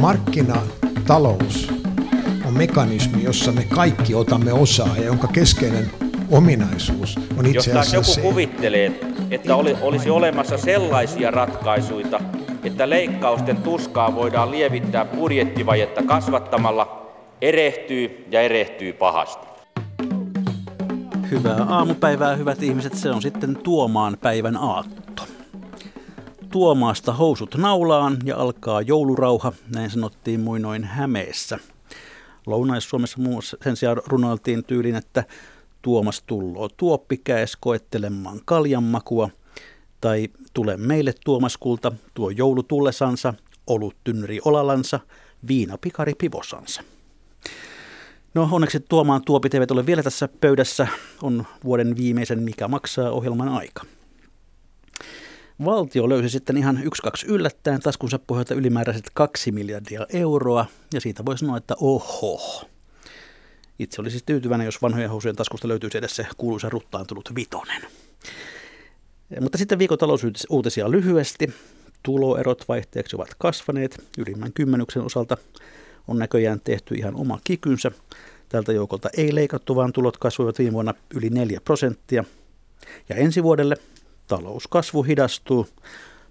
Markkinatalous on mekanismi, jossa me kaikki otamme osaa ja jonka keskeinen ominaisuus on itse Jos asiassa joku se, kuvittelee, että oli, olisi olemassa sellaisia ratkaisuja, että leikkausten tuskaa voidaan lievittää budjettivajetta kasvattamalla, erehtyy ja erehtyy pahasti. Hyvää aamupäivää, hyvät ihmiset. Se on sitten Tuomaan päivän aatto. Tuomaasta housut naulaan ja alkaa joulurauha, näin sanottiin muinoin Hämeessä. Lounais-Suomessa muun sen sijaan runoiltiin tyylin, että Tuomas tulloo tuoppikäes koettelemaan kaljanmakua, tai tule meille Tuomaskulta, tuo joulu tullesansa, olut tynri olalansa, viina pikari pivosansa. No onneksi Tuomaan tuopit eivät ole vielä tässä pöydässä, on vuoden viimeisen Mikä maksaa ohjelman aika. Valtio löysi sitten ihan yksi kaksi yllättäen taskunsa pohjalta ylimääräiset kaksi miljardia euroa, ja siitä voi sanoa, että oho. Itse olisi tyytyväinen, jos vanhojen housujen taskusta löytyisi edes se kuuluisa ruttaantunut vitonen. Mutta sitten viikon talousuutisia lyhyesti. Tuloerot vaihteeksi ovat kasvaneet. Ylimmän kymmenyksen osalta on näköjään tehty ihan oma kikynsä. Tältä joukolta ei leikattu, vaan tulot kasvoivat viime vuonna yli 4 prosenttia. Ja ensi vuodelle talouskasvu hidastuu.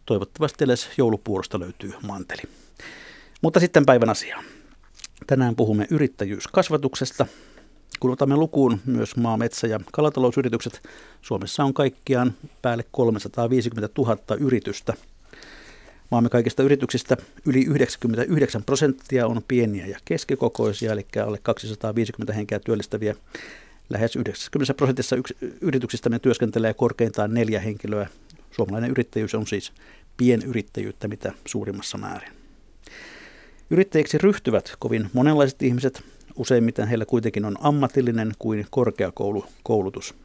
Toivottavasti edes joulupuurosta löytyy manteli. Mutta sitten päivän asiaan. Tänään puhumme yrittäjyyskasvatuksesta. Kun otamme lukuun myös maa-, metsä- ja kalatalousyritykset, Suomessa on kaikkiaan päälle 350 000 yritystä. Maamme kaikista yrityksistä yli 99 prosenttia on pieniä ja keskikokoisia, eli alle 250 henkeä työllistäviä. Lähes 90 prosentissa yrityksistä me työskentelee korkeintaan neljä henkilöä. Suomalainen yrittäjyys on siis pienyrittäjyyttä mitä suurimmassa määrin. Yrittäjiksi ryhtyvät kovin monenlaiset ihmiset, useimmiten heillä kuitenkin on ammatillinen kuin korkeakoulukoulutus.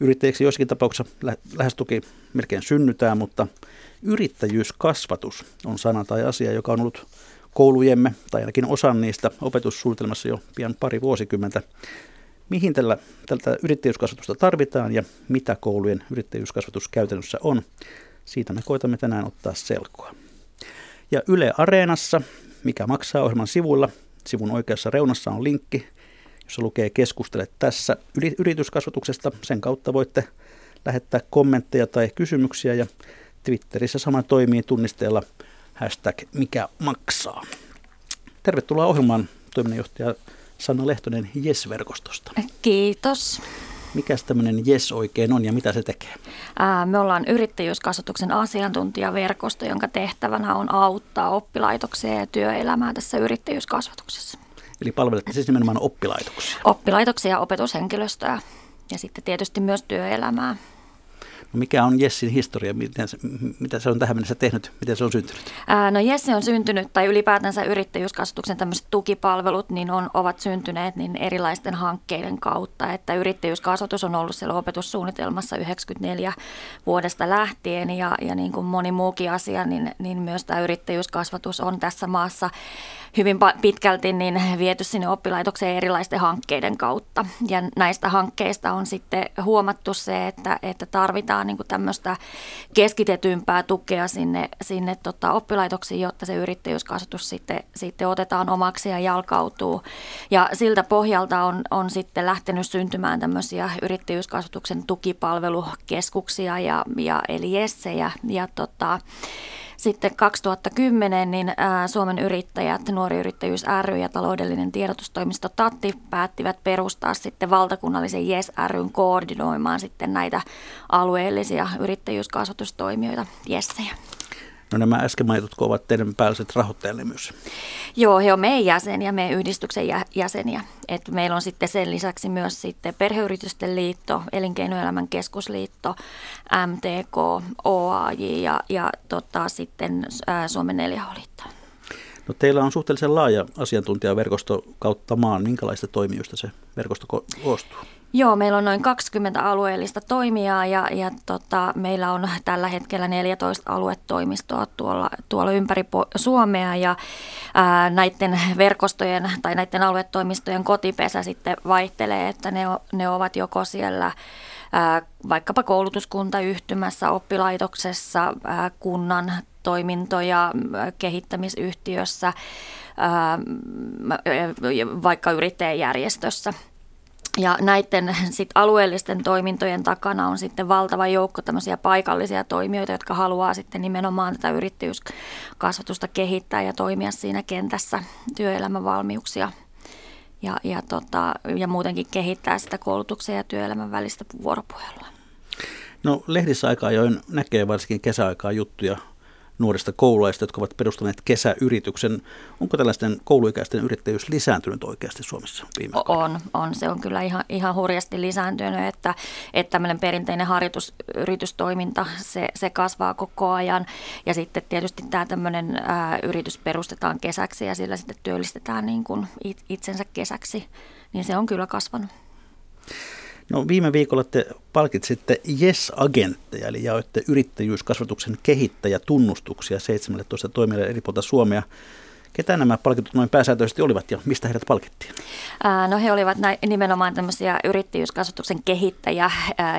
Yrittäjiksi joissakin tapauksissa lähes toki melkein synnytään, mutta yrittäjyyskasvatus on sana tai asia, joka on ollut koulujemme, tai ainakin osan niistä opetussuunnitelmassa jo pian pari vuosikymmentä. Mihin tällä, tältä yrittäjyyskasvatusta tarvitaan ja mitä koulujen yrittäjyyskasvatus käytännössä on, siitä me koitamme tänään ottaa selkoa. Ja Yle Areenassa, mikä maksaa ohjelman sivuilla, sivun oikeassa reunassa on linkki, jossa lukee keskustele tässä yrityskasvatuksesta. Sen kautta voitte lähettää kommentteja tai kysymyksiä ja Twitterissä sama toimii tunnisteella hashtag mikä maksaa. Tervetuloa ohjelmaan toiminnanjohtaja Sanna Lehtonen Yes-verkostosta. Kiitos. Mikäs tämmöinen Yes oikein on ja mitä se tekee? Ää, me ollaan yrittäjyyskasvatuksen asiantuntijaverkosto, jonka tehtävänä on auttaa oppilaitoksia ja työelämää tässä yrittäjyyskasvatuksessa. Eli palvelette siis nimenomaan oppilaitoksia? Oppilaitoksia ja opetushenkilöstöä ja sitten tietysti myös työelämää. No mikä on Jessin historia, miten se, mitä se on tähän mennessä tehnyt, miten se on syntynyt? Ää, no Jessi on syntynyt, tai ylipäätänsä yrittäjyyskasvatuksen tämmöiset tukipalvelut, niin on, ovat syntyneet niin erilaisten hankkeiden kautta, että yrittäjyyskasvatus on ollut siellä opetussuunnitelmassa 94 vuodesta lähtien, ja, ja niin kuin moni muukin asia, niin, niin myös tämä yrittäjyyskasvatus on tässä maassa hyvin pitkälti niin viety sinne oppilaitokseen erilaisten hankkeiden kautta. Ja näistä hankkeista on sitten huomattu se, että, että tarvitaan niin kuin tämmöistä keskitetympää tukea sinne, sinne tota oppilaitoksiin, jotta se yrittäjyyskasvatus sitten, sitten otetaan omaksi ja jalkautuu. Ja siltä pohjalta on, on sitten lähtenyt syntymään tämmöisiä yrittäjyyskasvatuksen tukipalvelukeskuksia ja, ja eli essejä. Ja tota, sitten 2010 niin Suomen yrittäjät, Nuori Yrittäjyys ry ja taloudellinen tiedotustoimisto TATTI päättivät perustaa sitten valtakunnallisen JES ryn koordinoimaan sitten näitä alueellisia yrittäjyyskasvatustoimijoita JESSejä. No nämä äsken mainitut ovat teidän päälliset rahoittajanne myös. Joo, he on meidän jäseniä, meidän yhdistyksen jäseniä. Et meillä on sitten sen lisäksi myös sitten Perheyritysten liitto, Elinkeinoelämän keskusliitto, MTK, OAJ ja, ja tota, sitten Suomen 4H-liitto. No teillä on suhteellisen laaja asiantuntijaverkosto kautta maan. Minkälaista toimijoista se verkosto koostuu? Joo, meillä on noin 20 alueellista toimijaa ja, ja tota, meillä on tällä hetkellä 14 aluetoimistoa tuolla, tuolla ympäri Suomea ja ää, näiden verkostojen tai näiden aluetoimistojen kotipesä sitten vaihtelee, että ne, ne ovat joko siellä vaikkapa koulutuskuntayhtymässä, oppilaitoksessa, kunnan toimintoja kehittämisyhtiössä, vaikka yrittäjäjärjestössä. Ja näiden sit alueellisten toimintojen takana on sitten valtava joukko tämmöisiä paikallisia toimijoita, jotka haluaa sitten nimenomaan tätä yrittäjyyskasvatusta kehittää ja toimia siinä kentässä työelämävalmiuksia ja, ja, tota, ja muutenkin kehittää sitä koulutuksen ja työelämän välistä vuoropuhelua. No lehdissä aika ajoin näkee varsinkin kesäaikaa juttuja nuorista koululaisista, jotka ovat perustaneet kesäyrityksen. Onko tällaisten kouluikäisten yrittäjyys lisääntynyt oikeasti Suomessa viime aikoina? On, on. Se on kyllä ihan, ihan hurjasti lisääntynyt, että, että tämmöinen perinteinen harjoitusyritystoiminta, se, se kasvaa koko ajan. Ja sitten tietysti tämä tämmöinen ää, yritys perustetaan kesäksi ja sillä sitten työllistetään niin kuin itsensä kesäksi, niin se on kyllä kasvanut. No viime viikolla te palkitsitte Yes-agentteja, eli jaoitte yrittäjyyskasvatuksen kehittäjätunnustuksia 17 toimijalle eri puolta Suomea. Ketä nämä palkitut noin pääsääntöisesti olivat ja mistä heidät palkittiin? no he olivat näin, nimenomaan tämmöisiä yrittäjyyskasvatuksen kehittäjiä,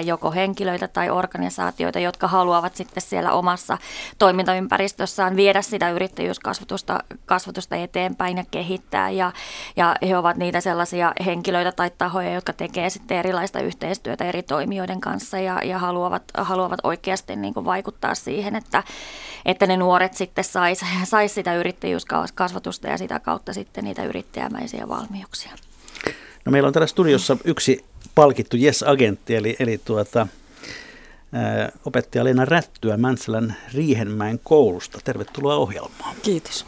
joko henkilöitä tai organisaatioita, jotka haluavat sitten siellä omassa toimintaympäristössään viedä sitä yrittäjyyskasvatusta kasvatusta eteenpäin ja kehittää. Ja, ja he ovat niitä sellaisia henkilöitä tai tahoja, jotka tekee sitten erilaista yhteistyötä eri toimijoiden kanssa ja, ja haluavat, haluavat oikeasti niin kuin vaikuttaa siihen, että, että ne nuoret sitten sais, sais sitä yrittäjyyskasvatusta kasvatusta ja sitä kautta sitten niitä yrittäjämäisiä valmiuksia. No meillä on täällä studiossa yksi palkittu Yes-agentti, eli, eli tuota, ää, opettaja Leena Rättyä Mäntsälän Riihenmäen koulusta. Tervetuloa ohjelmaan. Kiitos.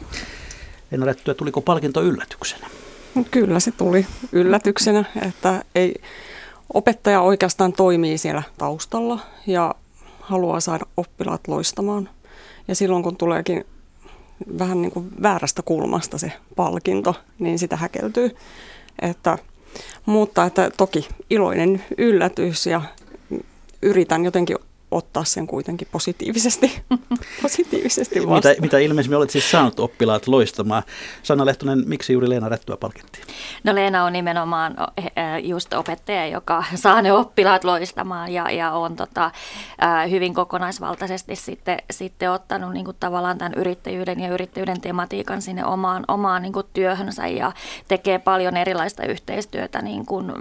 Leena Rättyä, tuliko palkinto yllätyksenä? Kyllä se tuli yllätyksenä, että ei, opettaja oikeastaan toimii siellä taustalla ja haluaa saada oppilaat loistamaan. Ja silloin kun tuleekin vähän niin kuin väärästä kulmasta se palkinto, niin sitä häkeltyy. Että, mutta että toki iloinen yllätys ja yritän jotenkin ottaa sen kuitenkin positiivisesti, positiivisesti Mitä, mitä ilmeisesti olet siis saanut oppilaat loistamaan. Sanna Lehtonen, miksi juuri Leena Rättyä palkittiin? No Leena on nimenomaan just opettaja, joka saa ne oppilaat loistamaan ja, ja on tota, hyvin kokonaisvaltaisesti sitten, sitten ottanut niin kuin tavallaan tämän yrittäjyyden ja yrittäjyyden tematiikan sinne omaan, omaan niin kuin työhönsä ja tekee paljon erilaista yhteistyötä niin kuin,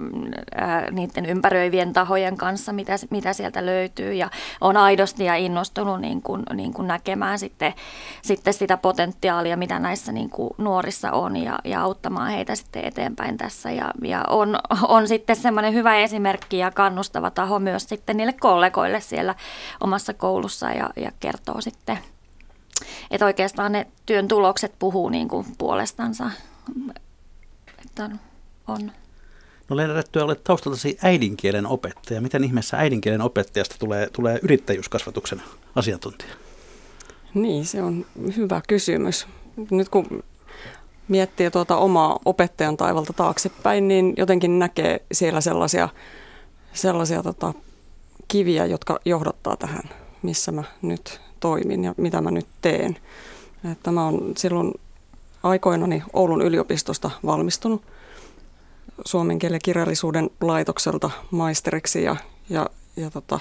niiden ympäröivien tahojen kanssa, mitä, mitä sieltä löytyy ja on aidosti ja innostunut niin kuin, niin kuin näkemään sitten, sitten sitä potentiaalia, mitä näissä niin kuin nuorissa on ja, ja auttamaan heitä sitten eteenpäin tässä. Ja, ja on, on sitten semmoinen hyvä esimerkki ja kannustava taho myös sitten niille kollegoille siellä omassa koulussa ja, ja kertoo sitten, että oikeastaan ne työn tulokset puhuu niin kuin puolestansa. Että on. No Leena Rättyä, olet taustaltasi äidinkielen opettaja. Miten ihmeessä äidinkielen opettajasta tulee, tulee yrittäjyyskasvatuksen asiantuntija? Niin, se on hyvä kysymys. Nyt kun miettii tuota omaa opettajan taivalta taaksepäin, niin jotenkin näkee siellä sellaisia, sellaisia tota, kiviä, jotka johdattaa tähän, missä mä nyt toimin ja mitä mä nyt teen. Että mä oon silloin aikoinani Oulun yliopistosta valmistunut – suomen kielen kirjallisuuden laitokselta maisteriksi ja, ja, ja tota,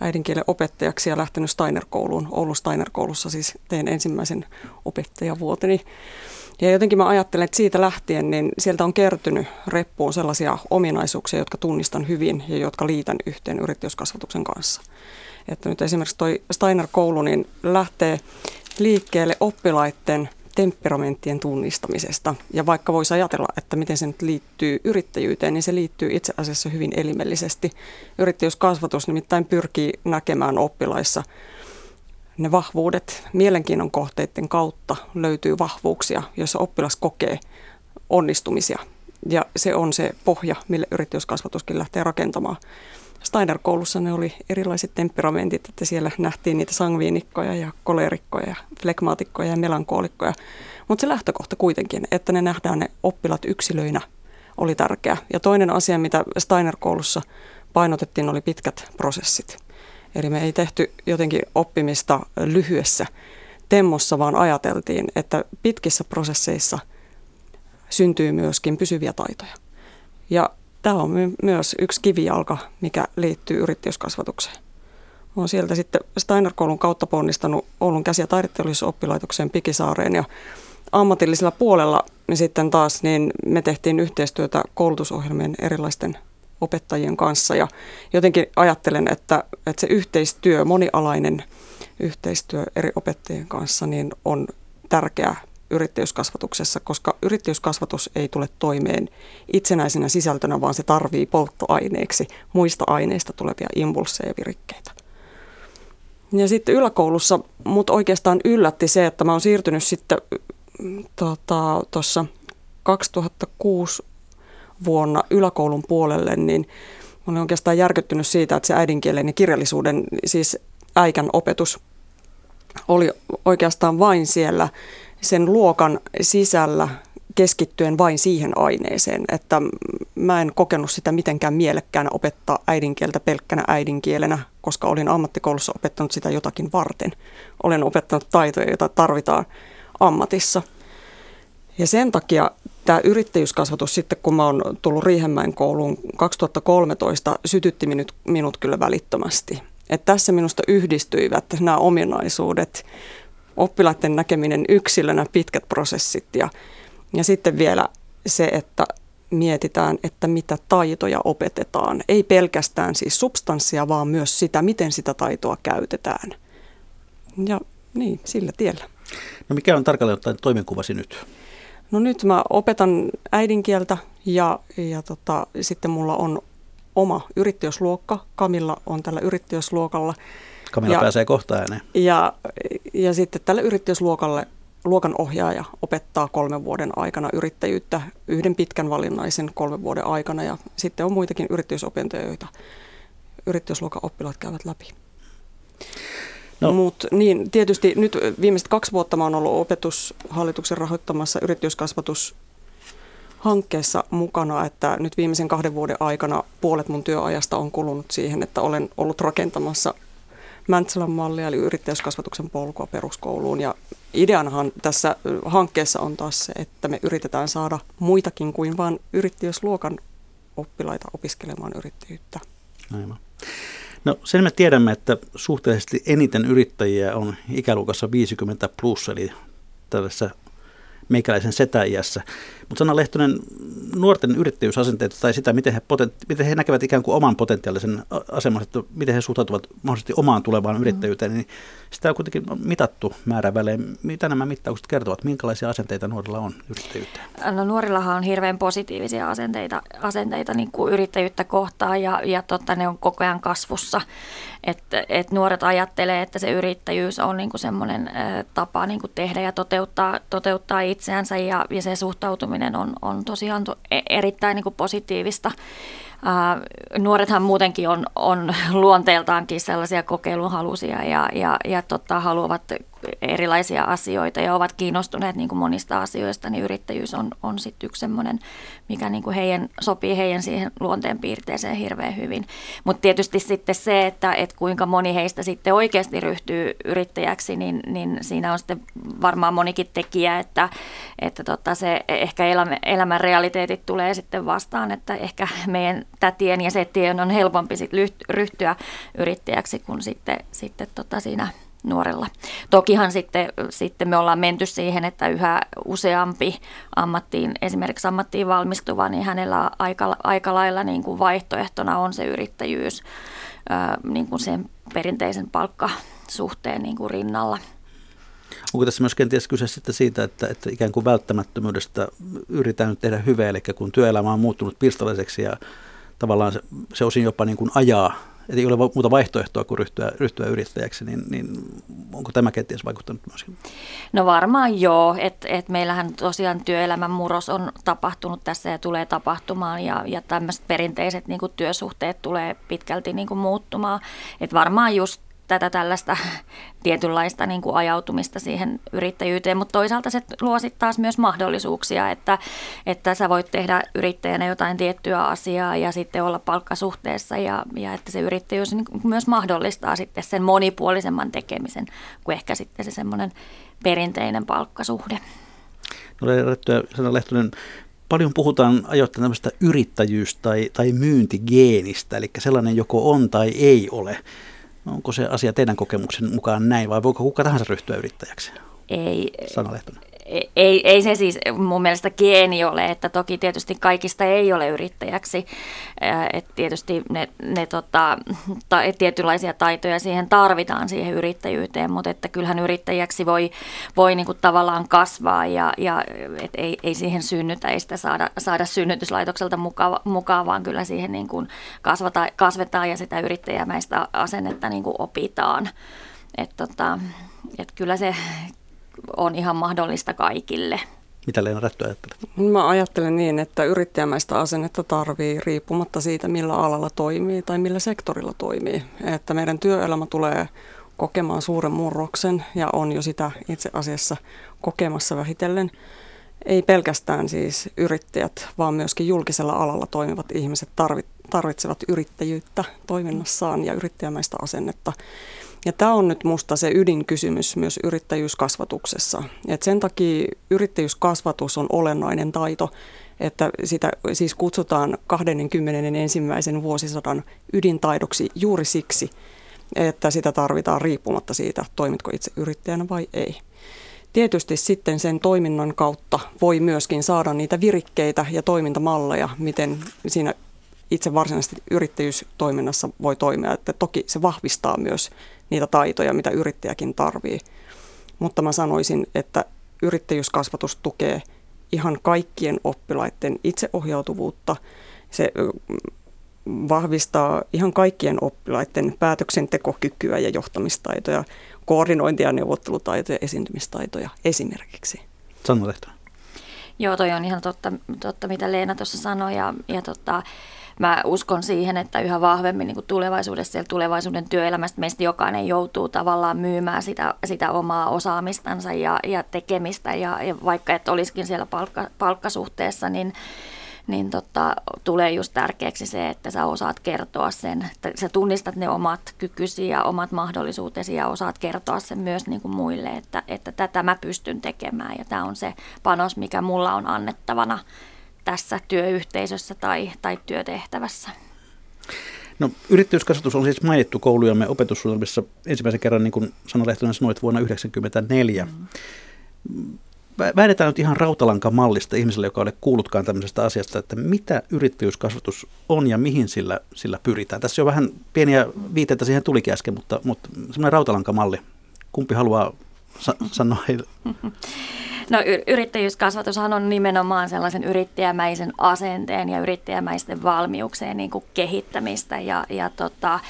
äidinkielen opettajaksi ja lähtenyt Steiner-kouluun. Oulun Steiner-koulussa siis tein ensimmäisen opettajavuoteni. Ja jotenkin mä ajattelen, että siitä lähtien niin sieltä on kertynyt reppuun sellaisia ominaisuuksia, jotka tunnistan hyvin ja jotka liitän yhteen yrittäjyyskasvatuksen kanssa. Että nyt esimerkiksi toi Steiner-koulu niin lähtee liikkeelle oppilaiden temperamenttien tunnistamisesta. Ja vaikka voisi ajatella, että miten se nyt liittyy yrittäjyyteen, niin se liittyy itse asiassa hyvin elimellisesti. Yrittäjyyskasvatus nimittäin pyrkii näkemään oppilaissa ne vahvuudet. Mielenkiinnon kohteiden kautta löytyy vahvuuksia, joissa oppilas kokee onnistumisia. Ja se on se pohja, mille yrittäjyyskasvatuskin lähtee rakentamaan. Steiner-koulussa ne oli erilaiset temperamentit, että siellä nähtiin niitä sangviinikkoja ja kolerikkoja ja flekmaatikkoja ja melankoolikkoja. Mutta se lähtökohta kuitenkin, että ne nähdään ne oppilat yksilöinä, oli tärkeä. Ja toinen asia, mitä Steiner-koulussa painotettiin, oli pitkät prosessit. Eli me ei tehty jotenkin oppimista lyhyessä temmossa, vaan ajateltiin, että pitkissä prosesseissa syntyy myöskin pysyviä taitoja. Ja tämä on my- myös yksi kivijalka, mikä liittyy yrittäjyyskasvatukseen. Olen sieltä sitten Steiner-koulun kautta ponnistanut Oulun käsi- ja taideteollisuusoppilaitokseen Pikisaareen ja ammatillisella puolella niin sitten taas niin me tehtiin yhteistyötä koulutusohjelmien erilaisten opettajien kanssa ja jotenkin ajattelen, että, että se yhteistyö, monialainen yhteistyö eri opettajien kanssa niin on tärkeää yrittäjyyskasvatuksessa, koska yrittäjyyskasvatus ei tule toimeen itsenäisenä sisältönä, vaan se tarvii polttoaineeksi muista aineista tulevia impulseja ja virikkeitä. Ja sitten yläkoulussa mut oikeastaan yllätti se, että mä oon siirtynyt sitten tuossa tota, 2006 vuonna yläkoulun puolelle, niin mä olin oikeastaan järkyttynyt siitä, että se äidinkielen ja kirjallisuuden, siis äikän opetus oli oikeastaan vain siellä sen luokan sisällä keskittyen vain siihen aineeseen, että mä en kokenut sitä mitenkään mielekkäänä opettaa äidinkieltä pelkkänä äidinkielenä, koska olin ammattikoulussa opettanut sitä jotakin varten. Olen opettanut taitoja, joita tarvitaan ammatissa. Ja sen takia tämä yrittäjyyskasvatus sitten, kun mä oon tullut Riihenmäen kouluun 2013, sytytti minut, minut kyllä välittömästi. Et tässä minusta yhdistyivät nämä ominaisuudet, oppilaiden näkeminen yksilönä, pitkät prosessit ja, ja sitten vielä se, että mietitään, että mitä taitoja opetetaan. Ei pelkästään siis substanssia, vaan myös sitä, miten sitä taitoa käytetään. Ja niin, sillä tiellä. No mikä on tarkalleen ottaen toimenkuvasi nyt? No nyt mä opetan äidinkieltä ja, ja tota, sitten mulla on oma yrittäjyysluokka. Kamilla on tällä yrittäjyysluokalla. Kamilla ja, pääsee kohta ääneen. Ja, ja sitten tälle yrittäjyysluokalle luokan ohjaaja opettaa kolmen vuoden aikana yrittäjyyttä yhden pitkän valinnaisen kolmen vuoden aikana. Ja sitten on muitakin yrittäjyysopintoja, joita yrittäjyysluokan oppilaat käyvät läpi. No. Mutta niin, tietysti nyt viimeiset kaksi vuotta mä oon ollut opetushallituksen rahoittamassa yrittäjyyskasvatus hankkeessa mukana, että nyt viimeisen kahden vuoden aikana puolet mun työajasta on kulunut siihen, että olen ollut rakentamassa Mäntsälän mallia, eli yrittäjyyskasvatuksen polkua peruskouluun. Ja ideanahan tässä hankkeessa on taas se, että me yritetään saada muitakin kuin vain yrittäjyysluokan oppilaita opiskelemaan yrittäjyyttä. Aivan. No sen me tiedämme, että suhteellisesti eniten yrittäjiä on ikäluokassa 50 plus, eli tällaisessa meikäläisen setäiässä. Mutta Sanna Lehtonen, nuorten yrittäjyysasenteet tai sitä, miten he, poten, miten he näkevät ikään kuin oman potentiaalisen asemansa, että miten he suhtautuvat mahdollisesti omaan tulevaan yrittäjyyteen, niin sitä on kuitenkin mitattu määrän välein. Mitä nämä mittaukset kertovat? Minkälaisia asenteita nuorilla on yrittäjyyteen? No nuorillahan on hirveän positiivisia asenteita, asenteita niin kuin yrittäjyyttä kohtaan ja, ja totta, ne on koko ajan kasvussa. Että et nuoret ajattelee, että se yrittäjyys on niin kuin semmoinen tapa niin kuin tehdä ja toteuttaa, toteuttaa itseänsä ja, ja se suhtautuminen on, on tosiaan to, e, erittäin niin kuin positiivista. Nuorethan muutenkin on, on luonteeltaankin sellaisia kokeilunhalusia ja, ja, ja tota, haluavat erilaisia asioita ja ovat kiinnostuneet niin kuin monista asioista, niin yrittäjyys on, on sitten yksi semmoinen, mikä niin kuin heidän, sopii heidän siihen luonteen piirteeseen hirveän hyvin. Mutta tietysti sitten se, että, että kuinka moni heistä sitten oikeasti ryhtyy yrittäjäksi, niin, niin siinä on sitten varmaan monikin tekijä, että, että tota se ehkä elämä, elämän realiteetit tulee sitten vastaan, että ehkä meidän tätien ja setien on helpompi sitten ryhtyä yrittäjäksi kuin sitten, sitten tota siinä – nuorella. Tokihan sitten, sitten me ollaan menty siihen, että yhä useampi ammattiin, esimerkiksi ammattiin valmistuva, niin hänellä aika, aika lailla niin kuin vaihtoehtona on se yrittäjyys niin kuin sen perinteisen palkkasuhteen niin kuin rinnalla. Onko tässä myös kenties kyse sitten siitä, että, että ikään kuin välttämättömyydestä yritetään nyt tehdä hyvää, eli kun työelämä on muuttunut pirstalaiseksi ja tavallaan se, se osin jopa niin kuin ajaa että ei ole muuta vaihtoehtoa kuin ryhtyä, ryhtyä yrittäjäksi, niin, niin onko tämä kenties vaikuttanut myöskin? No varmaan joo, että et meillähän tosiaan työelämän murros on tapahtunut tässä ja tulee tapahtumaan ja, ja tämmöiset perinteiset niin työsuhteet tulee pitkälti niin muuttumaan. Et varmaan just tätä tällaista tietynlaista niin kuin ajautumista siihen yrittäjyyteen, mutta toisaalta se luo sitten taas myös mahdollisuuksia, että, että sä voit tehdä yrittäjänä jotain tiettyä asiaa ja sitten olla palkkasuhteessa ja, ja että se yrittäjyys niin myös mahdollistaa sitten sen monipuolisemman tekemisen kuin ehkä sitten se semmoinen perinteinen palkkasuhde. No Sana Lehtonen, Paljon puhutaan ajoittain tämmöistä yrittäjyys- tai, tai myyntigeenistä, eli sellainen joko on tai ei ole. Onko se asia teidän kokemuksen mukaan näin vai voiko kuka tahansa ryhtyä yrittäjäksi? Ei, ei, ei se siis mun mielestä geeni ole, että toki tietysti kaikista ei ole yrittäjäksi. että tietysti ne, ne tota, ta, et tietynlaisia taitoja siihen tarvitaan siihen yrittäjyyteen, mutta että kyllähän yrittäjäksi voi, voi niinku tavallaan kasvaa ja, ja et ei, ei siihen synnytä, ei sitä saada, saada synnytyslaitokselta mukaan, mukaan vaan kyllä siihen niinku kasvata, kasvetaan ja sitä yrittäjämäistä asennetta niinku opitaan. että tota, et kyllä se on ihan mahdollista kaikille. Mitä Leena Rättö ajattelet? Mä ajattelen niin, että yrittäjämäistä asennetta tarvii riippumatta siitä, millä alalla toimii tai millä sektorilla toimii. Että meidän työelämä tulee kokemaan suuren murroksen ja on jo sitä itse asiassa kokemassa vähitellen. Ei pelkästään siis yrittäjät, vaan myöskin julkisella alalla toimivat ihmiset tarvitsevat yrittäjyyttä toiminnassaan ja yrittäjämäistä asennetta. Ja tämä on nyt musta se ydinkysymys myös yrittäjyyskasvatuksessa. Et sen takia yrittäjyyskasvatus on olennainen taito, että sitä siis kutsutaan 21. vuosisadan ydintaidoksi juuri siksi, että sitä tarvitaan riippumatta siitä, toimitko itse yrittäjänä vai ei. Tietysti sitten sen toiminnan kautta voi myöskin saada niitä virikkeitä ja toimintamalleja, miten siinä itse varsinaisesti yrittäjyystoiminnassa voi toimia. Että toki se vahvistaa myös niitä taitoja, mitä yrittäjäkin tarvii. Mutta mä sanoisin, että yrittäjyyskasvatus tukee ihan kaikkien oppilaiden itseohjautuvuutta. Se vahvistaa ihan kaikkien oppilaiden päätöksentekokykyä ja johtamistaitoja, koordinointia, neuvottelutaitoja, esiintymistaitoja esimerkiksi. Sanna Lehtonen. Joo, toi on ihan totta, totta mitä Leena tuossa sanoi. Ja, ja tota, mä uskon siihen, että yhä vahvemmin niin kuin tulevaisuudessa ja tulevaisuuden työelämästä meistä jokainen joutuu tavallaan myymään sitä, sitä omaa osaamistansa ja, ja tekemistä. Ja, ja vaikka et olisikin siellä palkka, palkkasuhteessa, niin niin tota, tulee just tärkeäksi se, että sä osaat kertoa sen, että sä tunnistat ne omat kykysi ja omat mahdollisuutesi ja osaat kertoa sen myös niin kuin muille, että, että tätä mä pystyn tekemään ja tämä on se panos, mikä mulla on annettavana tässä työyhteisössä tai, tai työtehtävässä. No, yrittäjyyskasvatus on siis mainittu koulujamme opetussuunnitelmissa ensimmäisen kerran, niin kuin Sanna Lehtonen sanoi, vuonna 1994. Mm. Väitetään nyt ihan rautalankamallista ihmiselle, joka ei ole kuullutkaan tämmöisestä asiasta, että mitä yrittäjyyskasvatus on ja mihin sillä, sillä pyritään. Tässä on vähän pieniä viitteitä siihen tulikin äsken, mutta, mutta semmoinen rautalankamalli. Kumpi haluaa sa- sanoa heille? No yrittäjyyskasvatushan on nimenomaan sellaisen yrittäjämäisen asenteen ja yrittäjämäisten valmiuksien niin kuin kehittämistä ja, ja tota,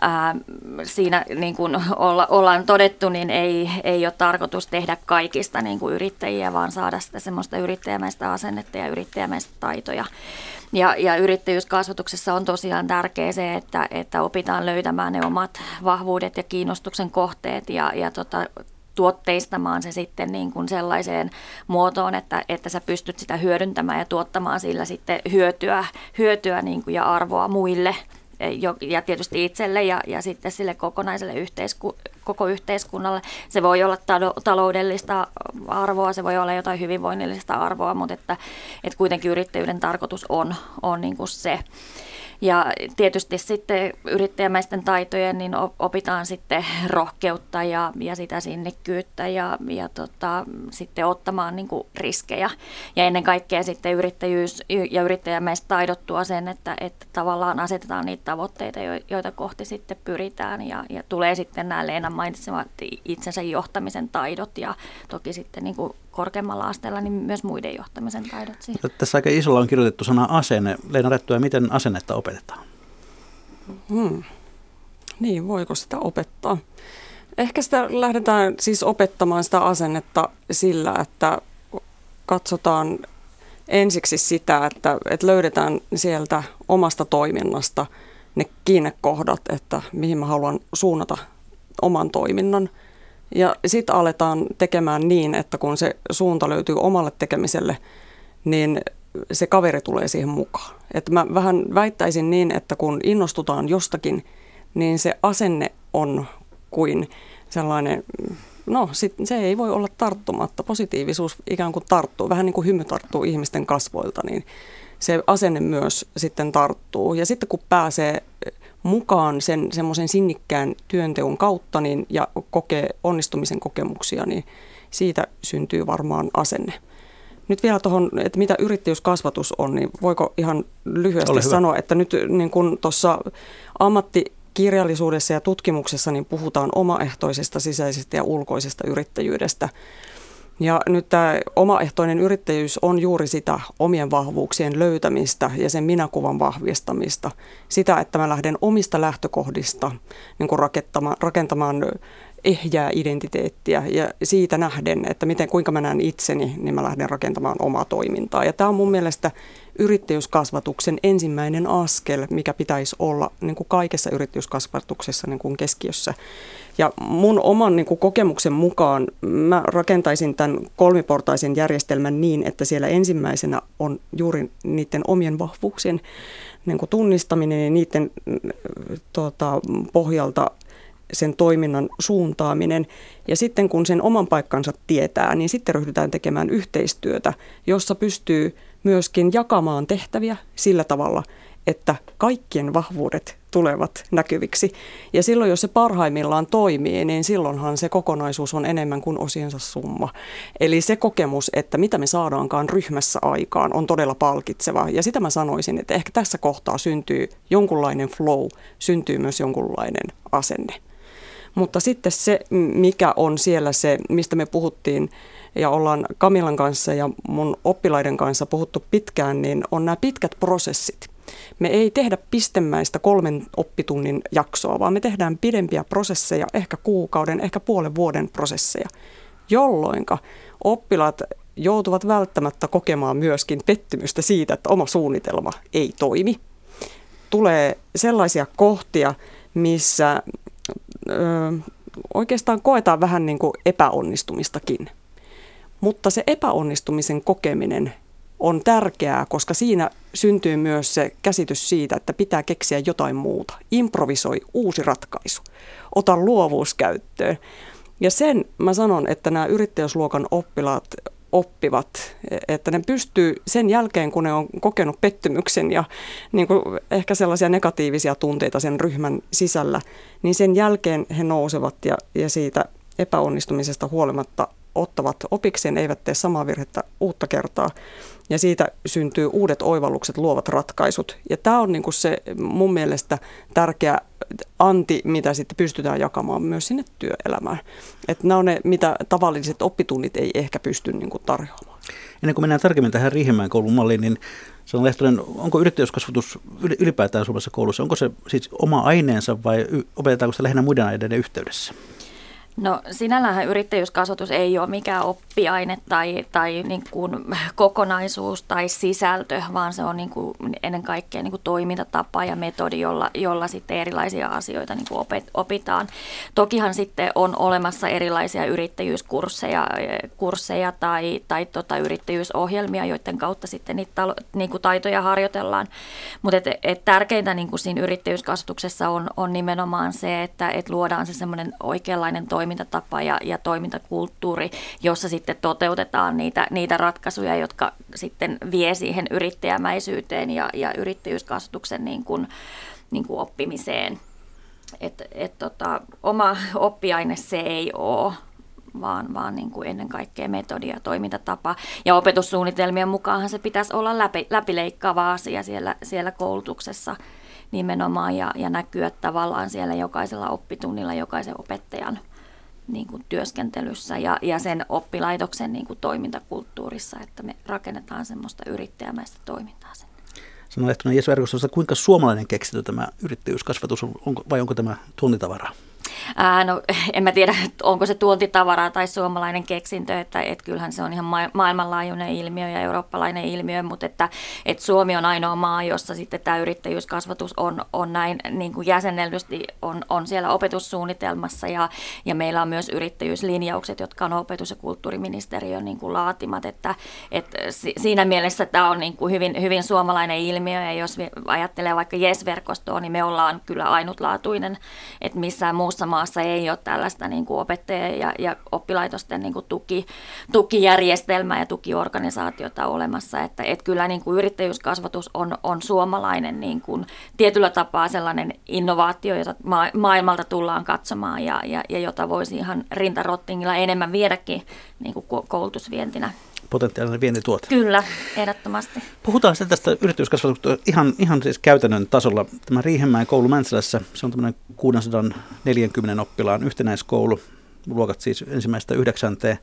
ää, siinä niin kuin olla, ollaan todettu, niin ei, ei ole tarkoitus tehdä kaikista niin kuin yrittäjiä, vaan saada sitä semmoista yrittäjämäistä asennetta ja yrittäjämäistä taitoja. Ja, ja yrittäjyyskasvatuksessa on tosiaan tärkeää se, että, että opitaan löytämään ne omat vahvuudet ja kiinnostuksen kohteet ja, ja tota, tuotteistamaan se sitten niin kuin sellaiseen muotoon, että, että sä pystyt sitä hyödyntämään ja tuottamaan sillä sitten hyötyä, hyötyä niin kuin ja arvoa muille ja tietysti itselle ja, ja sitten sille kokonaiselle yhteisku, koko yhteiskunnalle. Se voi olla taloudellista arvoa, se voi olla jotain hyvinvoinnillista arvoa, mutta että, että kuitenkin yrittäjyyden tarkoitus on, on niin kuin se. Ja tietysti sitten yrittäjämäisten taitojen niin opitaan sitten rohkeutta ja, ja sitä sinnikkyyttä ja, ja tota, sitten ottamaan niin kuin riskejä. Ja ennen kaikkea sitten yrittäjyys ja yrittäjämäiset taidot tuo sen, että, että tavallaan asetetaan niitä tavoitteita, joita kohti sitten pyritään. Ja, ja tulee sitten nämä Leena mainitsemat itsensä johtamisen taidot ja toki sitten niin kuin korkeammalla asteella, niin myös muiden johtamisen taidot siihen. Tässä aika isolla on kirjoitettu sana asenne. Leena Rättyä, miten asennetta opetetaan? Hmm. Niin, voiko sitä opettaa? Ehkä sitä lähdetään siis opettamaan sitä asennetta sillä, että katsotaan ensiksi sitä, että, että löydetään sieltä omasta toiminnasta ne kiinnekohdat, että mihin mä haluan suunnata oman toiminnan – ja sitten aletaan tekemään niin, että kun se suunta löytyy omalle tekemiselle, niin se kaveri tulee siihen mukaan. Et mä vähän väittäisin niin, että kun innostutaan jostakin, niin se asenne on kuin sellainen no sit, se ei voi olla tarttumatta. Positiivisuus ikään kuin tarttuu, vähän niin kuin hymy tarttuu ihmisten kasvoilta, niin se asenne myös sitten tarttuu. Ja sitten kun pääsee mukaan sen semmoisen sinnikkään työnteon kautta niin, ja kokee onnistumisen kokemuksia, niin siitä syntyy varmaan asenne. Nyt vielä tuohon, että mitä yrittäjyyskasvatus on, niin voiko ihan lyhyesti sanoa, että nyt niin kun tuossa ammattikirjallisuudessa ja tutkimuksessa niin puhutaan omaehtoisesta sisäisestä ja ulkoisesta yrittäjyydestä. Ja nyt tämä omaehtoinen yrittäjyys on juuri sitä omien vahvuuksien löytämistä ja sen minäkuvan vahvistamista. Sitä, että mä lähden omista lähtökohdista niin rakentamaan, rakentamaan ehjää identiteettiä ja siitä nähden, että miten, kuinka mä näen itseni, niin mä lähden rakentamaan omaa toimintaa. Ja tämä on mun mielestä yrittäjyyskasvatuksen ensimmäinen askel, mikä pitäisi olla niin kuin kaikessa yrittäjyyskasvatuksessa niin kuin keskiössä. Ja mun oman niin kuin kokemuksen mukaan mä rakentaisin tämän kolmiportaisen järjestelmän niin, että siellä ensimmäisenä on juuri niiden omien vahvuuksien niin kuin tunnistaminen ja niiden tuota, pohjalta sen toiminnan suuntaaminen. Ja sitten kun sen oman paikkansa tietää, niin sitten ryhdytään tekemään yhteistyötä, jossa pystyy myöskin jakamaan tehtäviä sillä tavalla, että kaikkien vahvuudet tulevat näkyviksi. Ja silloin, jos se parhaimmillaan toimii, niin silloinhan se kokonaisuus on enemmän kuin osiensa summa. Eli se kokemus, että mitä me saadaankaan ryhmässä aikaan, on todella palkitseva. Ja sitä mä sanoisin, että ehkä tässä kohtaa syntyy jonkunlainen flow, syntyy myös jonkunlainen asenne. Mutta sitten se, mikä on siellä se, mistä me puhuttiin ja ollaan Kamilan kanssa ja mun oppilaiden kanssa puhuttu pitkään, niin on nämä pitkät prosessit. Me ei tehdä pistemäistä kolmen oppitunnin jaksoa, vaan me tehdään pidempiä prosesseja, ehkä kuukauden, ehkä puolen vuoden prosesseja, jolloin oppilaat joutuvat välttämättä kokemaan myöskin pettymystä siitä, että oma suunnitelma ei toimi. Tulee sellaisia kohtia, missä ö, oikeastaan koetaan vähän niin kuin epäonnistumistakin. Mutta se epäonnistumisen kokeminen on tärkeää, koska siinä syntyy myös se käsitys siitä, että pitää keksiä jotain muuta. Improvisoi uusi ratkaisu. Ota luovuus käyttöön. Ja sen mä sanon, että nämä yrittäjyysluokan oppilaat oppivat, että ne pystyy sen jälkeen, kun ne on kokenut pettymyksen ja niin kuin ehkä sellaisia negatiivisia tunteita sen ryhmän sisällä, niin sen jälkeen he nousevat ja, ja siitä epäonnistumisesta huolimatta ottavat opikseen, eivät tee samaa virhettä uutta kertaa. Ja siitä syntyy uudet oivallukset, luovat ratkaisut. Ja tämä on niin kuin se mun mielestä tärkeä anti, mitä sitten pystytään jakamaan myös sinne työelämään. Että nämä on ne, mitä tavalliset oppitunnit ei ehkä pysty niin kuin tarjoamaan. Ennen kuin mennään tarkemmin tähän Riihimäen koulun malliin, niin Sanon Lehtonen, onko yrittäjyyskasvatus ylipäätään Suomessa koulussa, onko se siis oma aineensa vai opetetaanko se lähinnä muiden aineiden yhteydessä? No sinällähän yrittäjyyskasvatus ei ole mikään oppiaine tai, tai niin kuin kokonaisuus tai sisältö, vaan se on niin kuin ennen kaikkea niin kuin toimintatapa ja metodi, jolla, jolla sitten erilaisia asioita niin kuin opitaan. Tokihan sitten on olemassa erilaisia yrittäjyyskursseja kursseja tai, tai tota yrittäjyysohjelmia, joiden kautta sitten niitä talo, niin kuin taitoja harjoitellaan. Mutta et, et tärkeintä niin kuin siinä yrittäjyyskasvatuksessa on, on nimenomaan se, että et luodaan se semmoinen oikeanlainen toiminta toimintatapa ja, ja toimintakulttuuri, jossa sitten toteutetaan niitä, niitä ratkaisuja, jotka sitten vie siihen yrittäjämäisyyteen ja, ja yrittäjyyskasvatuksen niin kuin, niin kuin oppimiseen. Et, et tota, oma oppiaine se ei ole, vaan, vaan niin kuin ennen kaikkea metodia ja toimintatapa. Ja opetussuunnitelmien mukaan se pitäisi olla läpi, läpileikkaava asia siellä, siellä koulutuksessa nimenomaan ja, ja näkyä tavallaan siellä jokaisella oppitunnilla jokaisen opettajan niin kuin työskentelyssä ja, ja sen oppilaitoksen niin kuin toimintakulttuurissa, että me rakennetaan semmoista yrittäjämäistä toimintaa sen. Sano Lehtonen Jesu kuinka suomalainen keksintö tämä yrittäjyyskasvatus on, vai onko tämä tunnitavaraa? Ää, no, en mä tiedä, onko se tuontitavaraa tai suomalainen keksintö, että et kyllähän se on ihan ma- maailmanlaajuinen ilmiö ja eurooppalainen ilmiö, mutta että et Suomi on ainoa maa, jossa sitten tämä yrittäjyyskasvatus on, on näin niin kuin jäsennellysti on, on siellä opetussuunnitelmassa ja, ja meillä on myös yrittäjyyslinjaukset, jotka on opetus- ja kulttuuriministeriön niin kuin laatimat, että et siinä mielessä tämä on niin kuin hyvin, hyvin suomalainen ilmiö ja jos ajattelee vaikka JES-verkostoa, niin me ollaan kyllä ainutlaatuinen, että missään muussa maassa ei ole tällaista niin kuin opettajien ja, ja oppilaitosten niin kuin tuki, tukijärjestelmää ja tukiorganisaatiota olemassa. Että, että kyllä niin kuin yrittäjyyskasvatus on, on suomalainen niin kuin tietyllä tapaa sellainen innovaatio, jota ma- maailmalta tullaan katsomaan ja, ja, ja jota voisi ihan rintarottingilla enemmän viedäkin niin kuin koulutusvientinä potentiaalinen vientituote. Kyllä, ehdottomasti. Puhutaan sitten tästä yrityskasvatuksesta ihan, ihan siis käytännön tasolla. Tämä Riihenmäen koulu Mäntsälässä, se on tämmöinen 640 oppilaan yhtenäiskoulu, luokat siis ensimmäistä yhdeksänteen.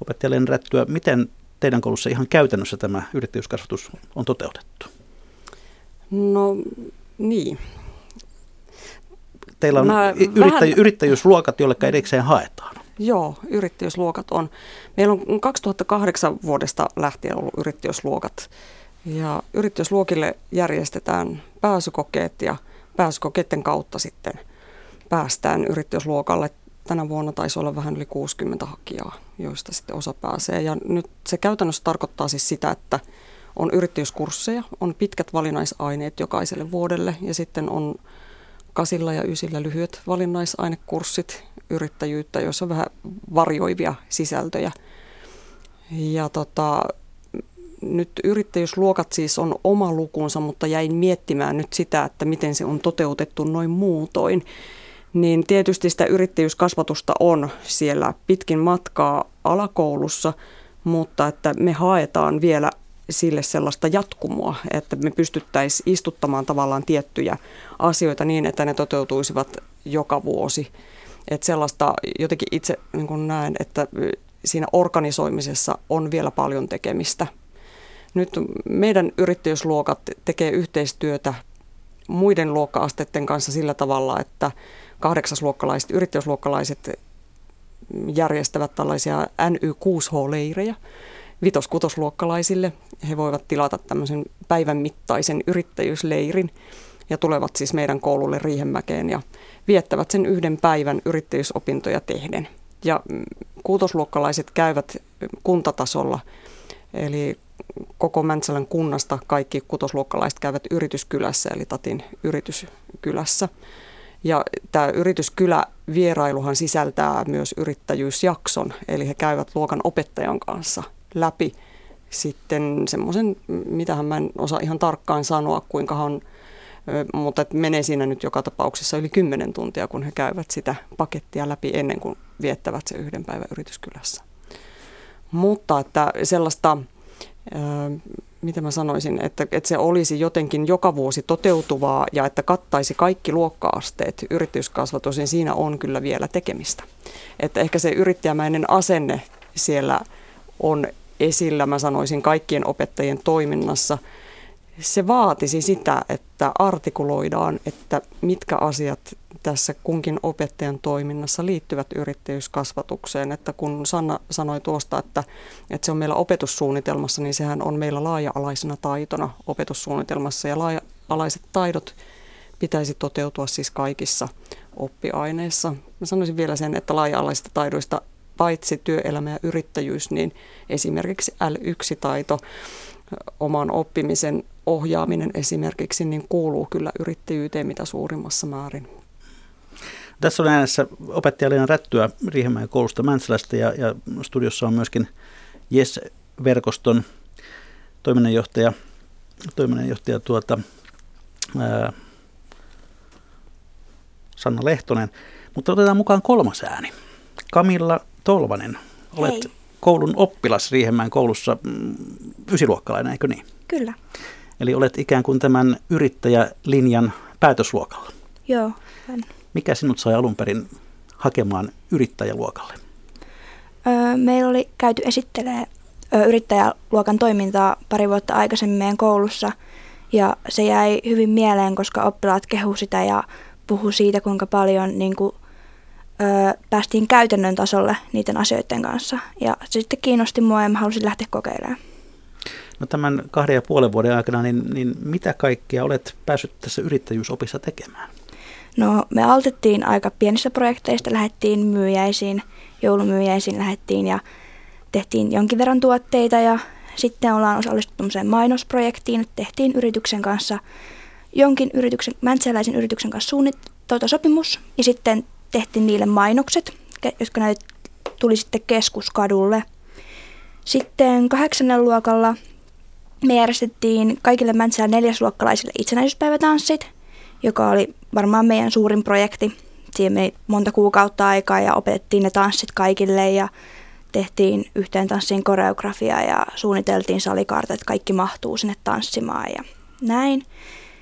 Opettaja Rättyä, miten teidän koulussa ihan käytännössä tämä yrittäjyyskasvatus on toteutettu? No niin. Teillä on yrittäjy, vähän... yrittäjyysluokat, joille erikseen haetaan. Joo, yrittäjyysluokat on. Meillä on 2008 vuodesta lähtien ollut yrittäjyysluokat. Ja yrittäjyysluokille järjestetään pääsykokeet ja pääsykokeiden kautta sitten päästään yrittäjyysluokalle. Tänä vuonna taisi olla vähän yli 60 hakijaa, joista sitten osa pääsee. Ja nyt se käytännössä tarkoittaa siis sitä, että on yrittäjyyskursseja, on pitkät valinnaisaineet jokaiselle vuodelle ja sitten on kasilla ja ysillä lyhyet valinnaisainekurssit yrittäjyyttä, joissa on vähän varjoivia sisältöjä. Ja tota, nyt yrittäjyysluokat siis on oma lukunsa, mutta jäin miettimään nyt sitä, että miten se on toteutettu noin muutoin. Niin tietysti sitä yrittäjyyskasvatusta on siellä pitkin matkaa alakoulussa, mutta että me haetaan vielä sille sellaista jatkumoa, että me pystyttäisiin istuttamaan tavallaan tiettyjä asioita niin, että ne toteutuisivat joka vuosi. Että sellaista jotenkin itse niin kuin näen, että siinä organisoimisessa on vielä paljon tekemistä. Nyt meidän yrittäjyysluokat tekee yhteistyötä muiden luokka-asteiden kanssa sillä tavalla, että kahdeksasluokkalaiset, yrittäjyysluokkalaiset järjestävät tällaisia NY6H-leirejä vitos-kutosluokkalaisille. He voivat tilata tämmöisen päivän mittaisen yrittäjyysleirin ja tulevat siis meidän koululle Riihenmäkeen ja viettävät sen yhden päivän yrittäjyysopintoja tehden. Ja mm, kuutosluokkalaiset käyvät kuntatasolla, eli koko Mäntsälän kunnasta kaikki kutosluokkalaiset käyvät yrityskylässä, eli Tatin yrityskylässä. Ja tämä yrityskylä vierailuhan sisältää myös yrittäjyysjakson, eli he käyvät luokan opettajan kanssa läpi sitten semmoisen, mitähän mä en osaa ihan tarkkaan sanoa, kuinka on mutta menee siinä nyt joka tapauksessa yli 10 tuntia, kun he käyvät sitä pakettia läpi ennen kuin viettävät se yhden päivän yrityskylässä. Mutta että sellaista, mitä mä sanoisin, että, että se olisi jotenkin joka vuosi toteutuvaa ja että kattaisi kaikki luokka-asteet yrityskasvatus, niin siinä on kyllä vielä tekemistä. Että ehkä se yrittäjämäinen asenne siellä on esillä, mä sanoisin, kaikkien opettajien toiminnassa – se vaatisi sitä, että artikuloidaan, että mitkä asiat tässä kunkin opettajan toiminnassa liittyvät yrittäjyyskasvatukseen. Että kun Sanna sanoi tuosta, että, että se on meillä opetussuunnitelmassa, niin sehän on meillä laaja-alaisena taitona opetussuunnitelmassa. Ja laaja-alaiset taidot pitäisi toteutua siis kaikissa oppiaineissa. Mä sanoisin vielä sen, että laaja-alaisista taidoista paitsi työelämä ja yrittäjyys, niin esimerkiksi L1-taito, oman oppimisen ohjaaminen esimerkiksi niin kuuluu kyllä yrittäjyyteen mitä suurimmassa määrin. Tässä on äänessä opettaja Leena Rättyä Riihimäen koulusta Mäntsälästä ja, ja studiossa on myöskin JES-verkoston toiminnanjohtaja, toiminnanjohtaja tuota, ää, Sanna Lehtonen. Mutta otetaan mukaan kolmas ääni. Kamilla Tolvanen, olet Hei. koulun oppilas Riihemäen koulussa, mm, ysiluokkalainen, eikö niin? Kyllä. Eli olet ikään kuin tämän yrittäjälinjan päätösluokalla. Joo. Hän. Mikä sinut sai alun perin hakemaan yrittäjäluokalle? Öö, meillä oli käyty esittelee yrittäjäluokan toimintaa pari vuotta aikaisemmin meidän koulussa. Ja se jäi hyvin mieleen, koska oppilaat kehu sitä ja puhu siitä, kuinka paljon niin kuin, ö, päästiin käytännön tasolle niiden asioiden kanssa. Ja se sitten kiinnosti mua ja mä halusin lähteä kokeilemaan. No tämän kahden ja puolen vuoden aikana, niin, niin mitä kaikkea olet päässyt tässä yrittäjyysopissa tekemään? No me aloitettiin aika pienistä projekteista, lähdettiin myyjäisiin, joulumyyjäisiin lähdettiin ja tehtiin jonkin verran tuotteita ja sitten ollaan osallistuttu mainosprojektiin, että tehtiin yrityksen kanssa, jonkin yrityksen, mäntsäläisen yrityksen kanssa suunnit, sopimus ja sitten tehtiin niille mainokset, jotka näyt, tuli sitten keskuskadulle. Sitten kahdeksannen luokalla me järjestettiin kaikille Mäntsälän neljäsluokkalaisille itsenäisyyspäivätanssit, joka oli varmaan meidän suurin projekti. Siihen meni monta kuukautta aikaa ja opetettiin ne tanssit kaikille ja tehtiin yhteen tanssiin koreografia ja suunniteltiin salikartat, että kaikki mahtuu sinne tanssimaan ja näin.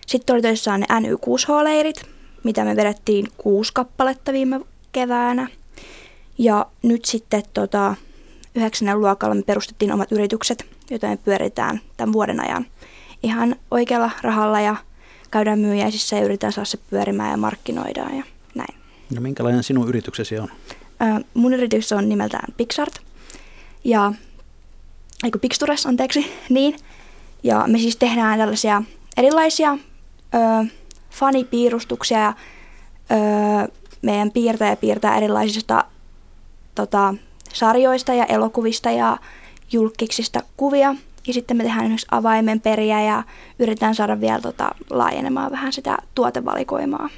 Sitten oli tosissaan ne NY6H-leirit, mitä me vedettiin kuusi kappaletta viime keväänä. Ja nyt sitten tota, yhdeksännen luokalla me perustettiin omat yritykset, joita me pyöritään tämän vuoden ajan ihan oikealla rahalla ja käydään myyjäisissä ja yritetään saada se pyörimään ja markkinoidaan ja näin. No minkälainen sinun yrityksesi on? Ö, mun yritys on nimeltään Pixart ja eikö Pixtures, anteeksi, niin. Ja me siis tehdään tällaisia erilaisia ö, fanipiirustuksia ja ö, meidän piirtäjä piirtää erilaisista tota, sarjoista ja elokuvista ja julkiksista kuvia. Ja sitten me tehdään esimerkiksi avaimenperiä ja yritetään saada vielä tota, laajenemaan vähän sitä tuotevalikoimaa.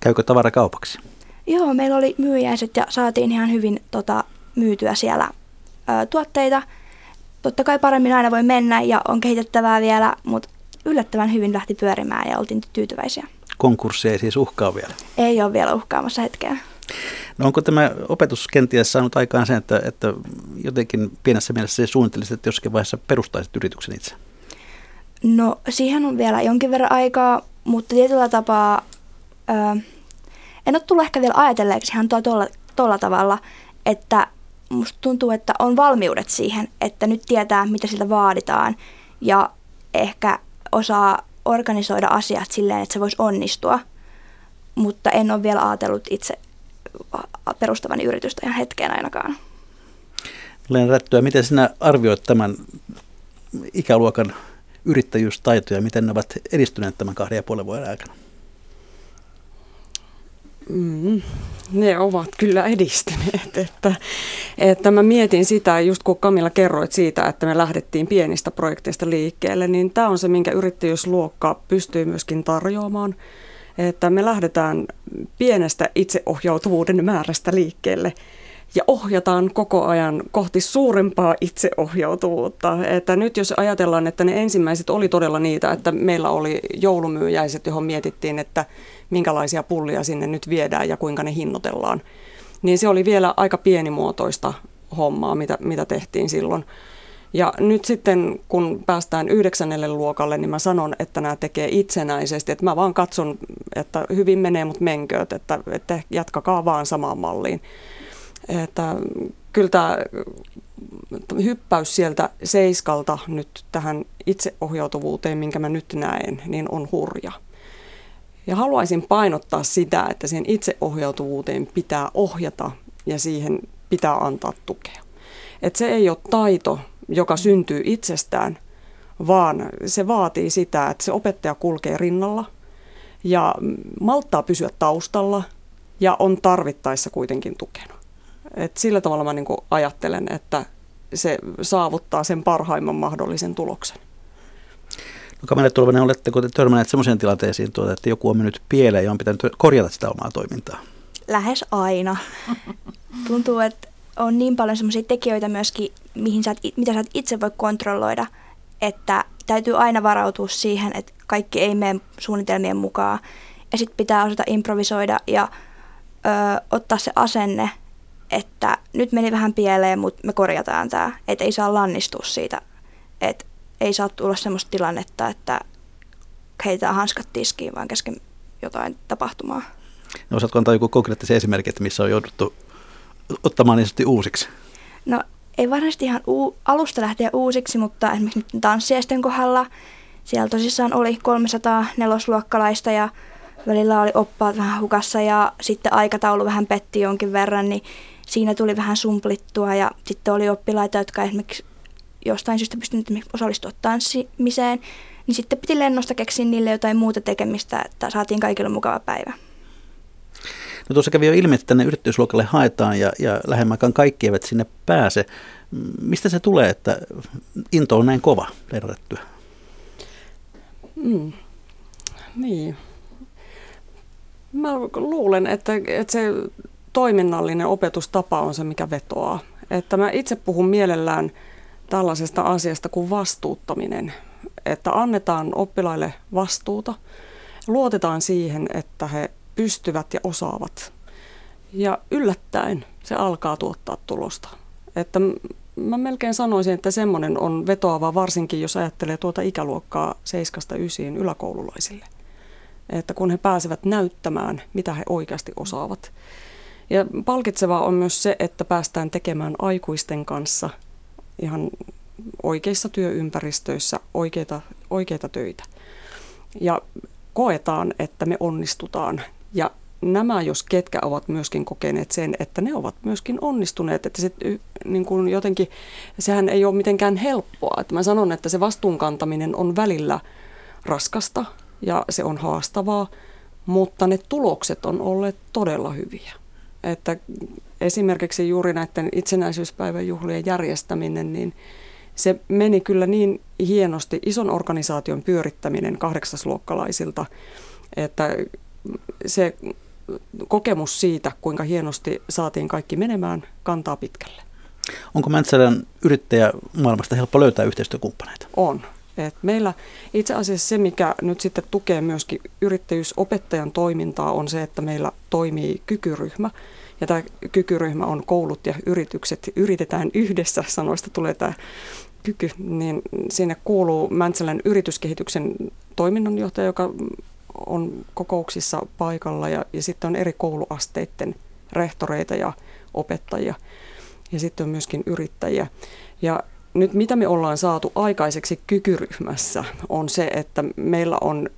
Käykö tavara kaupaksi? Joo, meillä oli myyjäiset ja saatiin ihan hyvin tota, myytyä siellä ö, tuotteita. Totta kai paremmin aina voi mennä ja on kehitettävää vielä, mutta yllättävän hyvin lähti pyörimään ja oltiin tyytyväisiä. Konkurssi ei siis uhkaa vielä? Ei ole vielä uhkaamassa hetkeä. No onko tämä opetus kenties saanut aikaan sen, että, että jotenkin pienessä mielessä suunnittelisit, että jossakin vaiheessa perustaisit yrityksen itse? No siihen on vielä jonkin verran aikaa, mutta tietyllä tapaa ö, en ole tullut ehkä vielä ajatelleeksi ihan tuolla, tuolla tavalla, että musta tuntuu, että on valmiudet siihen, että nyt tietää, mitä siltä vaaditaan ja ehkä osaa organisoida asiat silleen, että se voisi onnistua, mutta en ole vielä ajatellut itse perustavani yritystä ihan hetkeen ainakaan. Leena Rättyä, miten sinä arvioit tämän ikäluokan yrittäjyystaitoja, miten ne ovat edistyneet tämän kahden ja puolen vuoden aikana? Mm, ne ovat kyllä edistyneet. Että, että mä mietin sitä, just kun Kamilla kerroit siitä, että me lähdettiin pienistä projekteista liikkeelle, niin tämä on se, minkä yrittäjyysluokka pystyy myöskin tarjoamaan. Että me lähdetään pienestä itseohjautuvuuden määrästä liikkeelle ja ohjataan koko ajan kohti suurempaa itseohjautuvuutta. Että nyt jos ajatellaan, että ne ensimmäiset oli todella niitä, että meillä oli joulumyyjäiset, johon mietittiin, että minkälaisia pullia sinne nyt viedään ja kuinka ne hinnoitellaan, niin se oli vielä aika pienimuotoista hommaa, mitä, mitä tehtiin silloin. Ja nyt sitten, kun päästään yhdeksännelle luokalle, niin mä sanon, että nämä tekee itsenäisesti. Että mä vaan katson, että hyvin menee, mutta menkööt, että, että jatkakaa vaan samaan malliin. Että kyllä tämä hyppäys sieltä seiskalta nyt tähän itseohjautuvuuteen, minkä mä nyt näen, niin on hurja. Ja haluaisin painottaa sitä, että sen itseohjautuvuuteen pitää ohjata ja siihen pitää antaa tukea. Että se ei ole taito, joka syntyy itsestään, vaan se vaatii sitä, että se opettaja kulkee rinnalla ja malttaa pysyä taustalla ja on tarvittaessa kuitenkin tukena. Et sillä tavalla mä niin ajattelen, että se saavuttaa sen parhaimman mahdollisen tuloksen. Tulvanen, oletteko te törmänneet sellaiseen tilanteisiin, tuota, että joku on mennyt pieleen ja on pitänyt korjata sitä omaa toimintaa? Lähes aina. Tuntuu, että on niin paljon sellaisia tekijöitä myöskin, mihin sä et, mitä sä et itse voi kontrolloida, että täytyy aina varautua siihen, että kaikki ei mene suunnitelmien mukaan. Ja sitten pitää osata improvisoida ja ö, ottaa se asenne, että nyt meni vähän pieleen, mutta me korjataan tämä. Että ei saa lannistua siitä, että ei saa tulla sellaista tilannetta, että heitetään hanskat tiskiin vaan kesken jotain tapahtumaa. No, osaatko antaa joku konkreettisen esimerkki, että missä on jouduttu ottamaan niin uusiksi? No ei varmasti ihan uu, alusta lähteä uusiksi, mutta esimerkiksi nyt tanssiesten kohdalla siellä tosissaan oli 300 nelosluokkalaista ja välillä oli oppaat vähän hukassa ja sitten aikataulu vähän petti jonkin verran, niin siinä tuli vähän sumplittua ja sitten oli oppilaita, jotka esimerkiksi jostain syystä pystynyt osallistua tanssimiseen, niin sitten piti lennosta keksiä niille jotain muuta tekemistä, että saatiin kaikille mukava päivä. No tuossa kävi jo ilmi, että tänne yrittäjyysluokalle haetaan ja, ja lähemmäkään kaikki eivät sinne pääse. Mistä se tulee, että into on näin kova Mm. Niin. Mä luulen, että, että se toiminnallinen opetustapa on se, mikä vetoaa. Että mä itse puhun mielellään tällaisesta asiasta kuin vastuuttaminen, että annetaan oppilaille vastuuta, luotetaan siihen, että he pystyvät ja osaavat. Ja yllättäen se alkaa tuottaa tulosta. Että mä melkein sanoisin, että semmoinen on vetoava varsinkin, jos ajattelee tuota ikäluokkaa 7-9 yläkoululaisille. Että kun he pääsevät näyttämään, mitä he oikeasti osaavat. Ja palkitsevaa on myös se, että päästään tekemään aikuisten kanssa ihan oikeissa työympäristöissä oikeita, oikeita töitä. Ja koetaan, että me onnistutaan. Ja nämä, jos ketkä ovat myöskin kokeneet sen, että ne ovat myöskin onnistuneet. Että se, niin kuin jotenkin, sehän ei ole mitenkään helppoa. Että mä sanon, että se vastuunkantaminen on välillä raskasta ja se on haastavaa, mutta ne tulokset on olleet todella hyviä. Että esimerkiksi juuri näiden itsenäisyyspäivän juhlien järjestäminen, niin se meni kyllä niin hienosti, ison organisaation pyörittäminen kahdeksasluokkalaisilta, että se kokemus siitä, kuinka hienosti saatiin kaikki menemään, kantaa pitkälle. Onko Mäntsälän yrittäjä maailmasta helppo löytää yhteistyökumppaneita? On. Et meillä itse asiassa se, mikä nyt sitten tukee myöskin yrittäjyysopettajan toimintaa, on se, että meillä toimii kykyryhmä. Ja tämä kykyryhmä on koulut ja yritykset. Yritetään yhdessä, sanoista tulee tämä kyky, niin sinne kuuluu Mäntsälän yrityskehityksen toiminnanjohtaja, joka on kokouksissa paikalla ja, ja sitten on eri kouluasteiden rehtoreita ja opettajia ja sitten on myöskin yrittäjiä. Ja nyt mitä me ollaan saatu aikaiseksi kykyryhmässä on se, että meillä on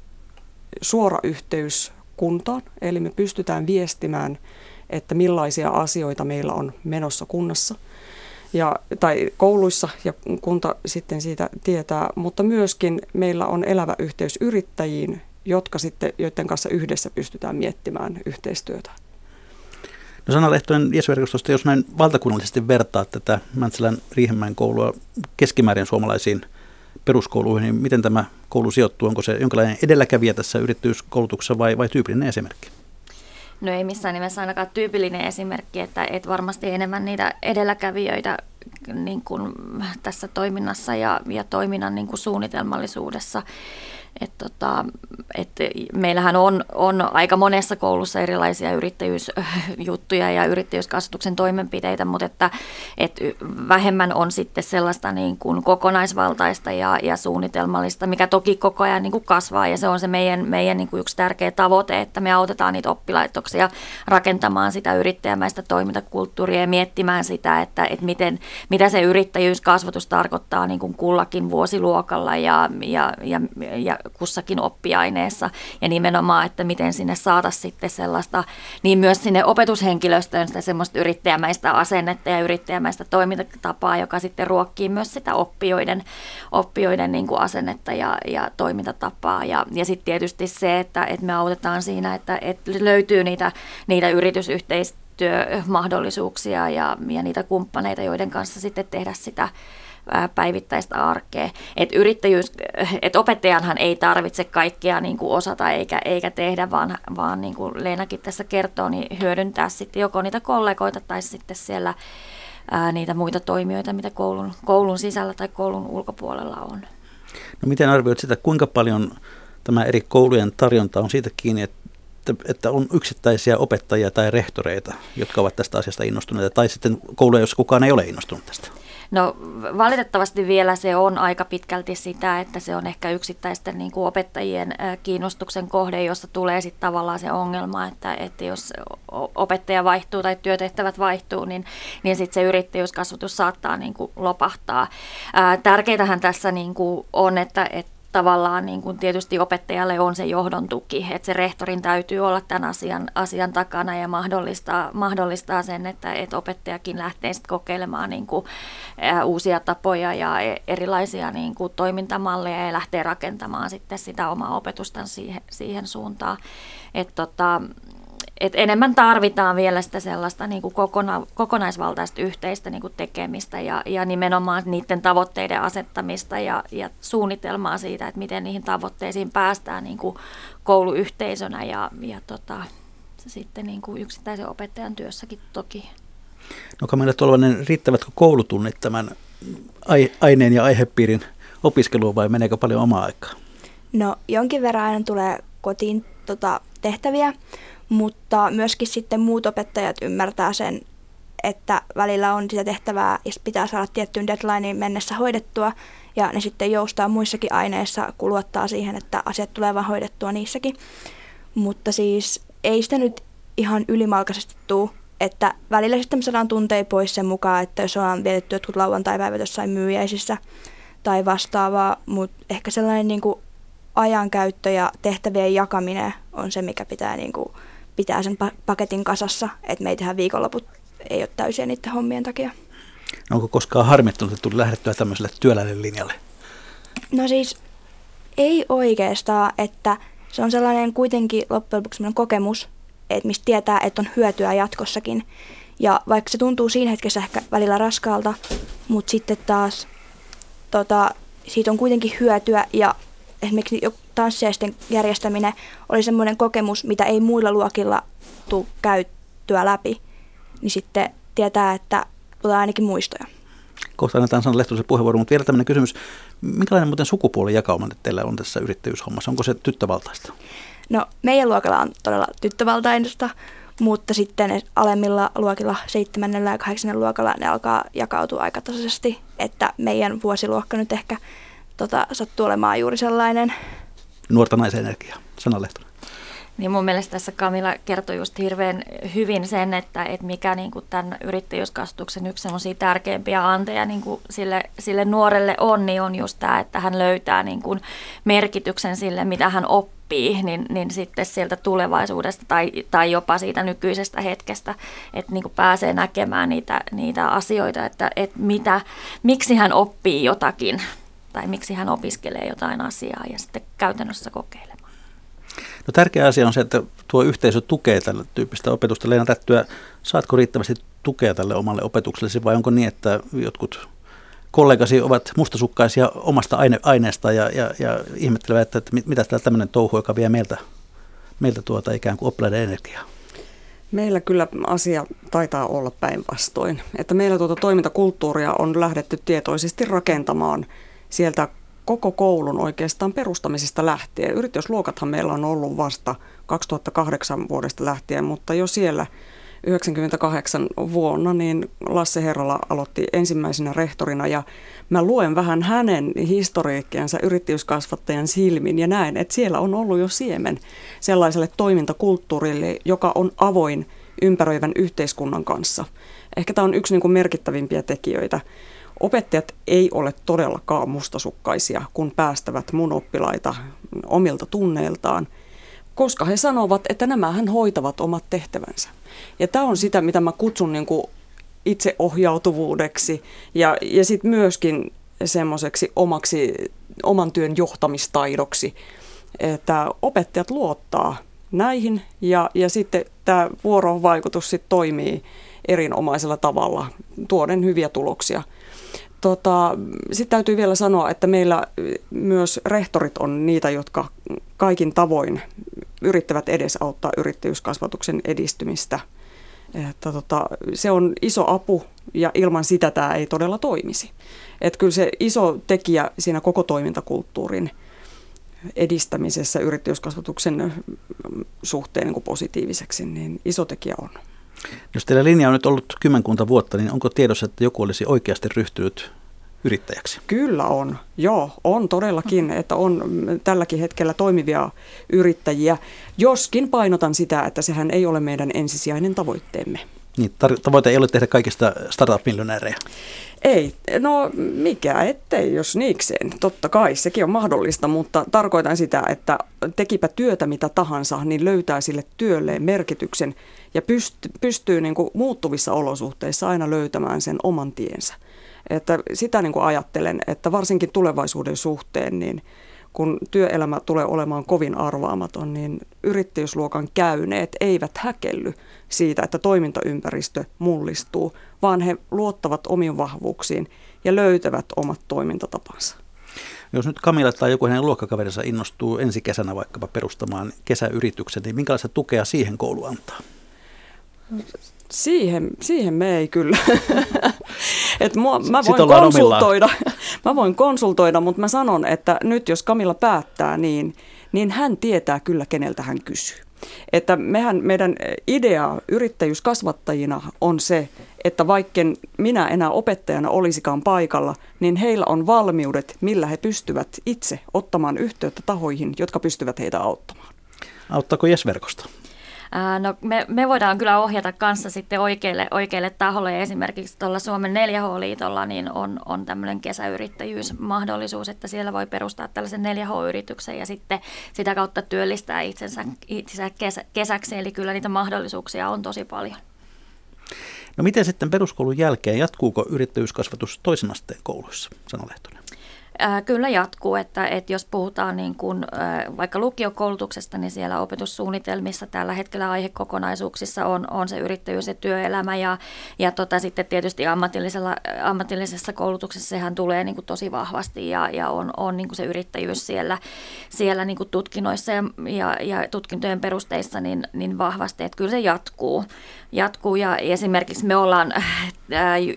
suora yhteys kuntaan, eli me pystytään viestimään, että millaisia asioita meillä on menossa kunnassa ja, tai kouluissa ja kunta sitten siitä tietää, mutta myöskin meillä on elävä yhteys yrittäjiin, jotka sitten, joiden kanssa yhdessä pystytään miettimään yhteistyötä. No Sanna Lehtonen Jeesverkostosta, jos näin valtakunnallisesti vertaa tätä Mäntsälän Riihemäen koulua keskimäärin suomalaisiin peruskouluihin, niin miten tämä koulu sijoittuu? Onko se jonkinlainen edelläkävijä tässä yrittäjyyskoulutuksessa vai, vai tyypillinen esimerkki? No ei missään nimessä ainakaan tyypillinen esimerkki, että, että varmasti enemmän niitä edelläkävijöitä niin kuin tässä toiminnassa ja, ja toiminnan niin kuin suunnitelmallisuudessa. Et tota, et meillähän on, on aika monessa koulussa erilaisia yrittäjyysjuttuja ja yrittäjyyskasvatuksen toimenpiteitä, mutta että, et vähemmän on sitten sellaista niin kuin kokonaisvaltaista ja, ja suunnitelmallista, mikä toki koko ajan niin kuin kasvaa ja se on se meidän, meidän niin kuin yksi tärkeä tavoite, että me autetaan niitä oppilaitoksia rakentamaan sitä yrittäjämäistä toimintakulttuuria ja miettimään sitä, että, että miten, mitä se yrittäjyyskasvatus tarkoittaa niin kuin kullakin vuosiluokalla ja, ja, ja, ja kussakin oppiaineessa. Ja nimenomaan, että miten sinne saada sitten sellaista, niin myös sinne opetushenkilöstöön sitä semmoista yrittäjämäistä asennetta ja yrittäjämäistä toimintatapaa, joka sitten ruokkii myös sitä oppijoiden, oppijoiden niin kuin asennetta ja, ja toimintatapaa. Ja, ja sitten tietysti se, että, että me autetaan siinä, että, että löytyy niitä, niitä yritysyhteistyömahdollisuuksia työmahdollisuuksia ja, ja niitä kumppaneita, joiden kanssa sitten tehdä sitä päivittäistä arkea. Et yrittäjyys, et opettajanhan ei tarvitse kaikkea niin kuin osata eikä, eikä tehdä, vaan, vaan niin kuin Leenakin tässä kertoo, niin hyödyntää sitten joko niitä kollegoita tai sitten siellä ää, niitä muita toimijoita, mitä koulun, koulun sisällä tai koulun ulkopuolella on. No miten arvioit sitä, kuinka paljon tämä eri koulujen tarjonta on siitä kiinni, että että on yksittäisiä opettajia tai rehtoreita, jotka ovat tästä asiasta innostuneita, tai sitten kouluja, joissa kukaan ei ole innostunut tästä? No valitettavasti vielä se on aika pitkälti sitä, että se on ehkä yksittäisten niin kuin opettajien kiinnostuksen kohde, jossa tulee sitten tavallaan se ongelma, että, että jos opettaja vaihtuu tai työtehtävät vaihtuu, niin, niin sitten se yrittäjyyskasvatus saattaa niin kuin lopahtaa. tärkeitähän tässä niin kuin on, että, että tavallaan niin kuin tietysti opettajalle on se johdon tuki, että se rehtorin täytyy olla tämän asian, asian takana ja mahdollistaa, mahdollistaa sen, että, että opettajakin lähtee sitten kokeilemaan niin kuin, uusia tapoja ja e, erilaisia niin kuin, toimintamalleja ja lähtee rakentamaan sitten sitä omaa opetusta siihen, siihen suuntaan. että tota, et enemmän tarvitaan vielä sitä sellaista niin kuin kokona, kokonaisvaltaista yhteistä niin kuin tekemistä ja, ja nimenomaan niiden tavoitteiden asettamista ja, ja suunnitelmaa siitä, että miten niihin tavoitteisiin päästään niin kuin kouluyhteisönä ja, ja tota, se sitten niin kuin yksittäisen opettajan työssäkin toki. No Kamilla Tolvanen, riittävätkö koulutunnit tämän aineen ja aihepiirin opiskeluun vai meneekö paljon omaa aikaa? No jonkin verran aina tulee kotiin tota, tehtäviä, mutta myöskin sitten muut opettajat ymmärtää sen, että välillä on sitä tehtävää ja pitää saada tiettyyn deadlineen mennessä hoidettua ja ne sitten joustaa muissakin aineissa, kuluottaa siihen, että asiat tulee vaan hoidettua niissäkin. Mutta siis ei sitä nyt ihan ylimalkaisesti tuu, että välillä sitten me saadaan tunteja pois sen mukaan, että jos ollaan vietetty jotkut lauantai-päivät jossain myyjäisissä tai vastaavaa, mutta ehkä sellainen niin kuin ajankäyttö ja tehtävien jakaminen on se, mikä pitää, niin kuin, pitää sen paketin kasassa, että me ei tehdä viikonloput ei ole täysiä niiden hommien takia. No onko koskaan harmittunut, että tuli lähdettyä tämmöiselle työläinen linjalle? No siis ei oikeastaan, että se on sellainen kuitenkin loppujen lopuksi kokemus, että mistä tietää, että on hyötyä jatkossakin. Ja vaikka se tuntuu siinä hetkessä ehkä välillä raskaalta, mutta sitten taas tota, siitä on kuitenkin hyötyä ja esimerkiksi tanssiaisten järjestäminen oli semmoinen kokemus, mitä ei muilla luokilla tule käyttöä läpi, niin sitten tietää, että tulee ainakin muistoja. Kohta annetaan Sanna Lehtosen puheenvuoro, mutta vielä tämmöinen kysymys. Minkälainen muuten sukupuolijakauma teillä on tässä yrittäjyyshommassa? Onko se tyttövaltaista? No meidän luokalla on todella tyttövaltaista, mutta sitten alemmilla luokilla, seitsemännellä ja kahdeksannen luokalla, ne alkaa jakautua aika tasaisesti, että meidän vuosiluokka nyt ehkä tota, sattuu olemaan juuri sellainen. Nuorta naisenergiaa, Sanna Lehtonen. Niin mun mielestä tässä Kamila kertoi just hirveän hyvin sen, että, että mikä niin kuin tämän yrittäjyyskasvatuksen yksi sellaisia tärkeimpiä anteja niin kuin sille, sille nuorelle on, niin on just tämä, että hän löytää niin kuin merkityksen sille, mitä hän oppii, niin, niin sitten sieltä tulevaisuudesta tai, tai jopa siitä nykyisestä hetkestä, että niin kuin pääsee näkemään niitä, niitä asioita, että, että mitä, miksi hän oppii jotakin tai miksi hän opiskelee jotain asiaa ja sitten käytännössä kokeilee. No tärkeä asia on se, että tuo yhteisö tukee tällä tyyppistä opetusta. Leena Tättyä, saatko riittävästi tukea tälle omalle opetuksellesi vai onko niin, että jotkut kollegasi ovat mustasukkaisia omasta aine- aineesta ja, ja, ja ihmettelevät, että, että mitä täällä tämmöinen touhu, joka vie meiltä, meiltä tuota ikään kuin oppilaiden energiaa? Meillä kyllä asia taitaa olla päinvastoin. Että meillä tuota toimintakulttuuria on lähdetty tietoisesti rakentamaan sieltä koko koulun oikeastaan perustamisesta lähtien. Yritysluokathan meillä on ollut vasta 2008 vuodesta lähtien, mutta jo siellä 98 vuonna niin Lasse Herrala aloitti ensimmäisenä rehtorina ja mä luen vähän hänen historiikkiansa yrittäjyyskasvattajan silmin ja näen, että siellä on ollut jo siemen sellaiselle toimintakulttuurille, joka on avoin ympäröivän yhteiskunnan kanssa. Ehkä tämä on yksi niin kuin merkittävimpiä tekijöitä Opettajat ei ole todellakaan mustasukkaisia, kun päästävät mun oppilaita omilta tunneiltaan, koska he sanovat, että nämähän hoitavat omat tehtävänsä. Ja tämä on sitä, mitä mä kutsun niin kuin itseohjautuvuudeksi ja, ja sitten myöskin semmoiseksi omaksi, oman työn johtamistaidoksi, että opettajat luottaa näihin ja, ja sitten tämä vuorovaikutus sitten toimii erinomaisella tavalla, tuoden hyviä tuloksia – Tota, Sitten täytyy vielä sanoa, että meillä myös rehtorit on niitä, jotka kaikin tavoin yrittävät edesauttaa yrittäjyyskasvatuksen edistymistä. Että tota, se on iso apu ja ilman sitä tämä ei todella toimisi. Että kyllä se iso tekijä siinä koko toimintakulttuurin edistämisessä yrittäjyyskasvatuksen suhteen niin positiiviseksi, niin iso tekijä on. Jos teillä linja on nyt ollut kymmenkunta vuotta, niin onko tiedossa, että joku olisi oikeasti ryhtynyt yrittäjäksi? Kyllä on, joo, on todellakin, että on tälläkin hetkellä toimivia yrittäjiä, joskin painotan sitä, että sehän ei ole meidän ensisijainen tavoitteemme. Niin, tar- tavoite ei ole tehdä kaikista startup-miljonäärejä. Ei, no mikä ettei, jos niikseen. Totta kai, sekin on mahdollista, mutta tarkoitan sitä, että tekipä työtä mitä tahansa, niin löytää sille työlleen merkityksen ja pystyy, pystyy niin kuin muuttuvissa olosuhteissa aina löytämään sen oman tiensä. Että sitä niin kuin ajattelen, että varsinkin tulevaisuuden suhteen, niin kun työelämä tulee olemaan kovin arvaamaton, niin yrittäjyysluokan käyneet eivät häkelly siitä, että toimintaympäristö mullistuu, vaan he luottavat omiin vahvuuksiin ja löytävät omat toimintatapansa. Jos nyt Kamilla tai joku hänen luokkakaverinsa innostuu ensi kesänä vaikkapa perustamaan kesäyrityksen, niin minkälaista tukea siihen koulu antaa? Siihen, siihen me ei kyllä. Et mua, mä, voin konsultoida, mä voin konsultoida, mutta mä sanon, että nyt jos Kamilla päättää, niin, niin hän tietää kyllä, keneltä hän kysyy. Että mehän, meidän idea yrittäjyyskasvattajina on se, että vaikken minä enää opettajana olisikaan paikalla, niin heillä on valmiudet, millä he pystyvät itse ottamaan yhteyttä tahoihin, jotka pystyvät heitä auttamaan. Auttaako No, me, me voidaan kyllä ohjata kanssa sitten oikeille, oikeille taholle. Esimerkiksi tuolla Suomen 4H-liitolla niin on, on tämmöinen kesäyrittäjyysmahdollisuus, että siellä voi perustaa tällaisen 4H-yrityksen ja sitten sitä kautta työllistää itsensä, itsensä kesä, kesäksi. Eli kyllä niitä mahdollisuuksia on tosi paljon. No miten sitten peruskoulun jälkeen, jatkuuko yrittäjyyskasvatus toisen asteen kouluissa, Sano Lehtonen? Kyllä jatkuu, että, että jos puhutaan niin kuin, vaikka lukiokoulutuksesta, niin siellä opetussuunnitelmissa tällä hetkellä aihekokonaisuuksissa on, on se yrittäjyys ja työelämä ja, ja tota, sitten tietysti ammatillisella, ammatillisessa koulutuksessa sehän tulee niin kuin tosi vahvasti ja, ja on, on niin kuin se yrittäjyys siellä, siellä niin kuin tutkinnoissa ja, ja, ja tutkintojen perusteissa niin, niin vahvasti, että kyllä se jatkuu. jatkuu ja esimerkiksi me ollaan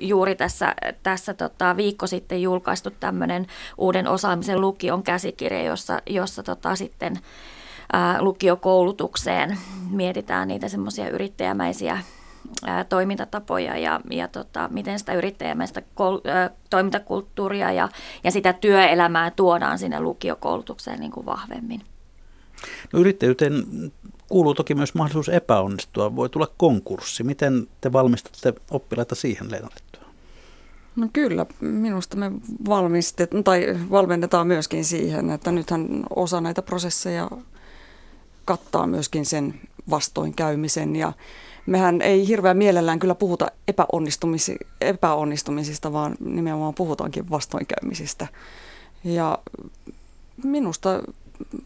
juuri tässä, tässä tota, viikko sitten julkaistu tämmöinen uuden osaamisen lukion käsikirja, jossa, jossa tota sitten ää, lukiokoulutukseen mietitään niitä semmoisia yrittäjämäisiä ää, toimintatapoja ja, ja tota, miten sitä yrittäjämäistä koul, ää, toimintakulttuuria ja, ja sitä työelämää tuodaan sinne lukiokoulutukseen niin kuin vahvemmin. No yrittäjyyteen kuuluu toki myös mahdollisuus epäonnistua. Voi tulla konkurssi. Miten te valmistatte oppilaita siihen, Leena No kyllä, minusta me valmistet, tai valmennetaan myöskin siihen, että nythän osa näitä prosesseja kattaa myöskin sen vastoinkäymisen ja mehän ei hirveän mielellään kyllä puhuta epäonnistumisi, epäonnistumisista, vaan nimenomaan puhutaankin vastoinkäymisistä. Ja minusta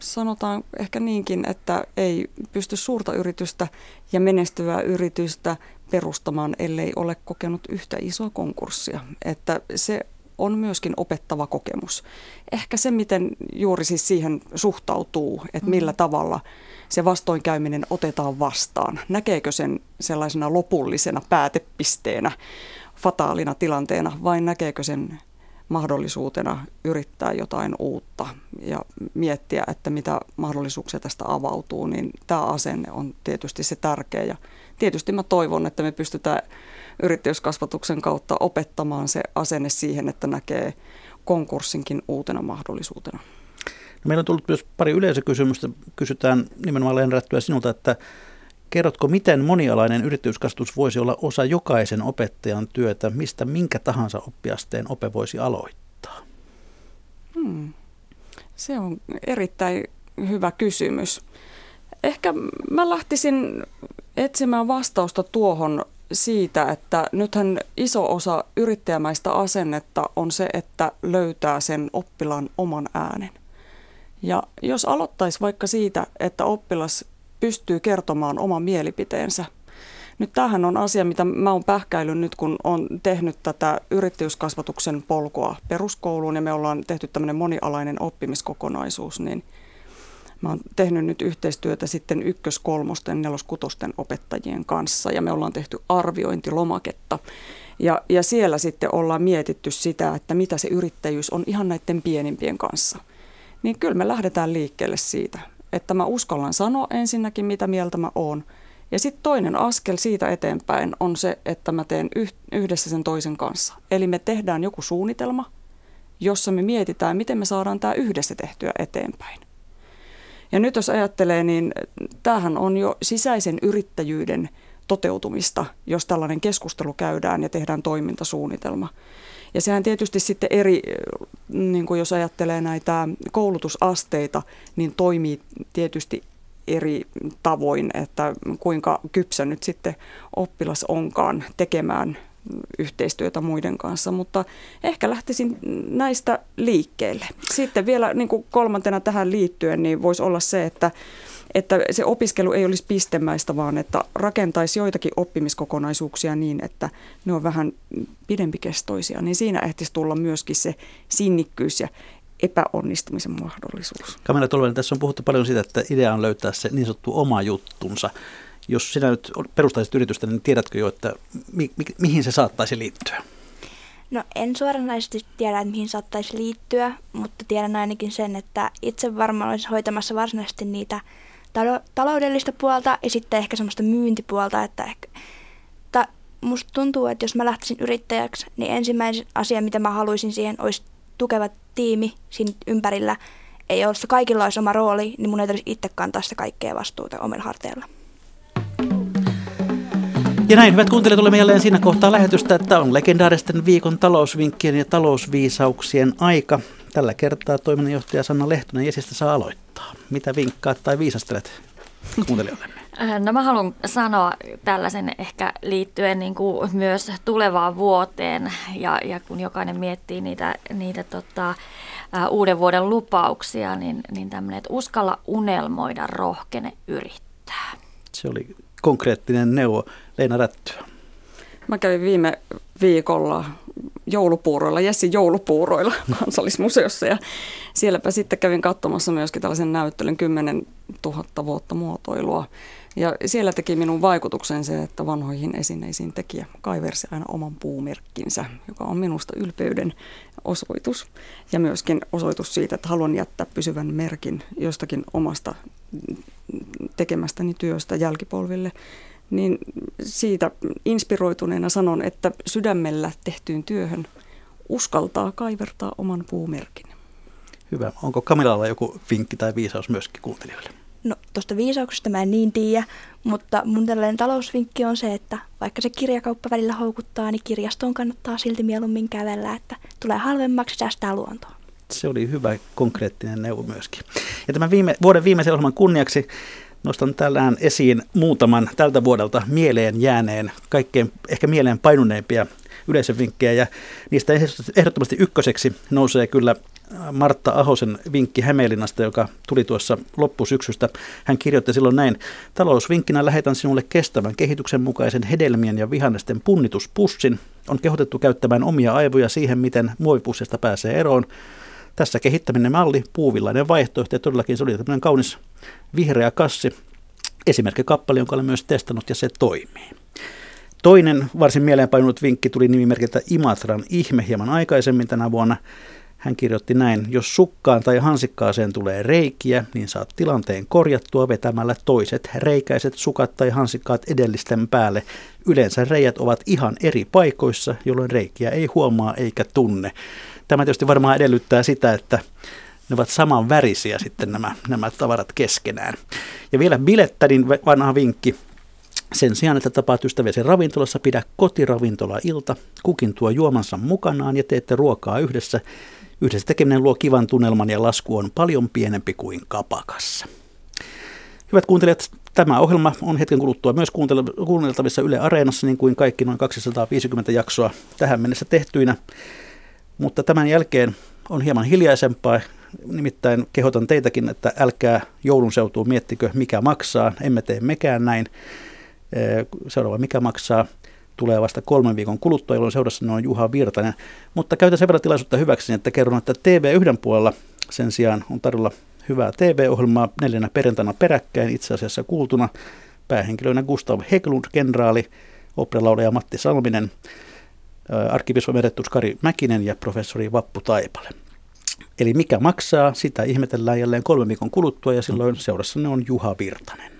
sanotaan ehkä niinkin, että ei pysty suurta yritystä ja menestyvää yritystä perustamaan, ellei ole kokenut yhtä isoa konkurssia. Että se on myöskin opettava kokemus. Ehkä se, miten juuri siis siihen suhtautuu, että millä mm. tavalla se vastoinkäyminen otetaan vastaan. Näkeekö sen sellaisena lopullisena päätepisteenä, fataalina tilanteena vai näkeekö sen mahdollisuutena yrittää jotain uutta ja miettiä, että mitä mahdollisuuksia tästä avautuu, niin tämä asenne on tietysti se tärkeä. Ja tietysti mä toivon, että me pystytään yrittäjyyskasvatuksen kautta opettamaan se asenne siihen, että näkee konkurssinkin uutena mahdollisuutena. No meillä on tullut myös pari yleisökysymystä. Kysytään nimenomaan Leenrättyä sinulta, että Kerrotko, miten monialainen yrityskasvatus voisi olla osa jokaisen opettajan työtä, mistä minkä tahansa oppiasteen ope voisi aloittaa? Hmm. Se on erittäin hyvä kysymys. Ehkä mä lähtisin etsimään vastausta tuohon siitä, että nythän iso osa yrittäjämäistä asennetta on se, että löytää sen oppilaan oman äänen. Ja jos aloittaisi vaikka siitä, että oppilas pystyy kertomaan oman mielipiteensä. Nyt tämähän on asia, mitä mä oon pähkäillyt nyt, kun on tehnyt tätä yrittäjyyskasvatuksen polkua peruskouluun ja me ollaan tehty tämmöinen monialainen oppimiskokonaisuus, niin mä oon tehnyt nyt yhteistyötä sitten ykkös-, kolmosten, nelos-, kutosten opettajien kanssa ja me ollaan tehty arviointilomaketta. Ja, ja siellä sitten ollaan mietitty sitä, että mitä se yrittäjyys on ihan näiden pienimpien kanssa. Niin kyllä me lähdetään liikkeelle siitä, että mä uskallan sanoa ensinnäkin, mitä mieltä mä oon. Ja sitten toinen askel siitä eteenpäin on se, että mä teen yhdessä sen toisen kanssa. Eli me tehdään joku suunnitelma, jossa me mietitään, miten me saadaan tämä yhdessä tehtyä eteenpäin. Ja nyt jos ajattelee, niin tämähän on jo sisäisen yrittäjyyden toteutumista, jos tällainen keskustelu käydään ja tehdään toimintasuunnitelma. Ja sehän tietysti sitten eri, niin kuin jos ajattelee näitä koulutusasteita, niin toimii tietysti eri tavoin, että kuinka kypsä nyt sitten oppilas onkaan tekemään yhteistyötä muiden kanssa, mutta ehkä lähtisin näistä liikkeelle. Sitten vielä niin kuin kolmantena tähän liittyen, niin voisi olla se, että että se opiskelu ei olisi pistemäistä, vaan että rakentaisi joitakin oppimiskokonaisuuksia niin, että ne on vähän pidempikestoisia, niin siinä ehtisi tulla myöskin se sinnikkyys ja epäonnistumisen mahdollisuus. Kamila Tolvanen, tässä on puhuttu paljon siitä, että idea on löytää se niin sanottu oma juttunsa. Jos sinä nyt perustaisit yritystä, niin tiedätkö jo, että mi- mi- mihin se saattaisi liittyä? No en suoranaisesti tiedä, että mihin saattaisi liittyä, mutta tiedän ainakin sen, että itse varmaan olisi hoitamassa varsinaisesti niitä talo- taloudellista puolta ja sitten ehkä semmoista myyntipuolta, että ehkä, ta, musta tuntuu, että jos mä lähtisin yrittäjäksi, niin ensimmäinen asia, mitä mä haluaisin siihen, olisi tukeva tiimi siinä ympärillä. Ei ole, kaikilla olisi oma rooli, niin mun ei tarvitsisi itse kantaa sitä kaikkea vastuuta omilla harteilla. Ja näin, hyvät kuuntelijat, olemme jälleen siinä kohtaa lähetystä, että on legendaaristen viikon talousvinkkien ja talousviisauksien aika. Tällä kertaa toiminnanjohtaja Sanna Lehtonen Jesistä saa aloittaa. Mitä vinkkaat tai viisastelet kuuntelijoillemme? Äh, no mä haluan sanoa tällaisen ehkä liittyen niin kuin myös tulevaan vuoteen ja, ja kun jokainen miettii niitä, niitä tota, ä, uuden vuoden lupauksia, niin, niin tämmöinen, että uskalla unelmoida, rohkene yrittää. Se oli konkreettinen neuvo. Leena Rättyä. Mä kävin viime viikolla joulupuuroilla, Jessi joulupuuroilla kansallismuseossa ja sielläpä sitten kävin katsomassa myöskin tällaisen näyttelyn 10 000 vuotta muotoilua. Ja siellä teki minun vaikutuksen se, että vanhoihin esineisiin tekijä kaiversi aina oman puumerkkinsä, joka on minusta ylpeyden osoitus. Ja myöskin osoitus siitä, että haluan jättää pysyvän merkin jostakin omasta tekemästäni työstä jälkipolville niin siitä inspiroituneena sanon, että sydämellä tehtyyn työhön uskaltaa kaivertaa oman puumerkin. Hyvä. Onko Kamilalla joku vinkki tai viisaus myöskin kuuntelijoille? No tuosta viisauksesta mä en niin tiedä, mutta mun tällainen talousvinkki on se, että vaikka se kirjakauppa välillä houkuttaa, niin kirjastoon kannattaa silti mieluummin kävellä, että tulee halvemmaksi säästää luontoa. Se oli hyvä konkreettinen neuvo myöskin. Ja tämän viime, vuoden viimeisen ohjelman kunniaksi Nostan tällään esiin muutaman tältä vuodelta mieleen jääneen, kaikkein ehkä mieleen painuneimpia yleisövinkkejä ja niistä ehdottomasti ykköseksi nousee kyllä Martta Ahosen vinkki Hämeenlinnasta, joka tuli tuossa loppusyksystä. Hän kirjoitti silloin näin, talousvinkkinä lähetän sinulle kestävän kehityksen mukaisen hedelmien ja vihannesten punnituspussin. On kehotettu käyttämään omia aivoja siihen, miten muovipussista pääsee eroon. Tässä kehittäminen malli, puuvillainen vaihtoehto ja todellakin se oli tämmöinen kaunis vihreä kassi. Esimerkki kappale, jonka olen myös testannut ja se toimii. Toinen varsin mieleenpainunut vinkki tuli nimimerkiltä Imatran ihme hieman aikaisemmin tänä vuonna. Hän kirjoitti näin, jos sukkaan tai hansikkaaseen tulee reikiä, niin saat tilanteen korjattua vetämällä toiset reikäiset sukat tai hansikkaat edellisten päälle. Yleensä reijät ovat ihan eri paikoissa, jolloin reikiä ei huomaa eikä tunne. Tämä tietysti varmaan edellyttää sitä, että ne ovat saman värisiä sitten nämä, nämä tavarat keskenään. Ja vielä bilettärin vanha vinkki. Sen sijaan, että tapaat ystäviäsi ravintolassa, pidä kotiravintola ilta. Kukin tuo juomansa mukanaan ja teette ruokaa yhdessä. Yhdessä tekeminen luo kivan tunnelman ja lasku on paljon pienempi kuin kapakassa. Hyvät kuuntelijat, tämä ohjelma on hetken kuluttua myös kuunneltavissa Yle Areenassa, niin kuin kaikki noin 250 jaksoa tähän mennessä tehtyinä. Mutta tämän jälkeen on hieman hiljaisempaa, nimittäin kehotan teitäkin, että älkää joulun seutuun miettikö mikä maksaa, emme tee mekään näin. Seuraava mikä maksaa tulee vasta kolmen viikon kuluttua, jolloin seurassa on Juha Virtanen. Mutta käytän sen verran tilaisuutta hyväksi, että kerron, että TV1 puolella sen sijaan on tarjolla hyvää TV-ohjelmaa neljänä perjantaina peräkkäin itse asiassa kuultuna. Päähenkilöinä Gustav Heglund, kenraali, operalaulaja Matti Salminen, arkkipiispa Merettus Kari Mäkinen ja professori Vappu Taipale. Eli mikä maksaa, sitä ihmetellään jälleen kolmen viikon kuluttua ja silloin seurassanne on Juha Virtanen.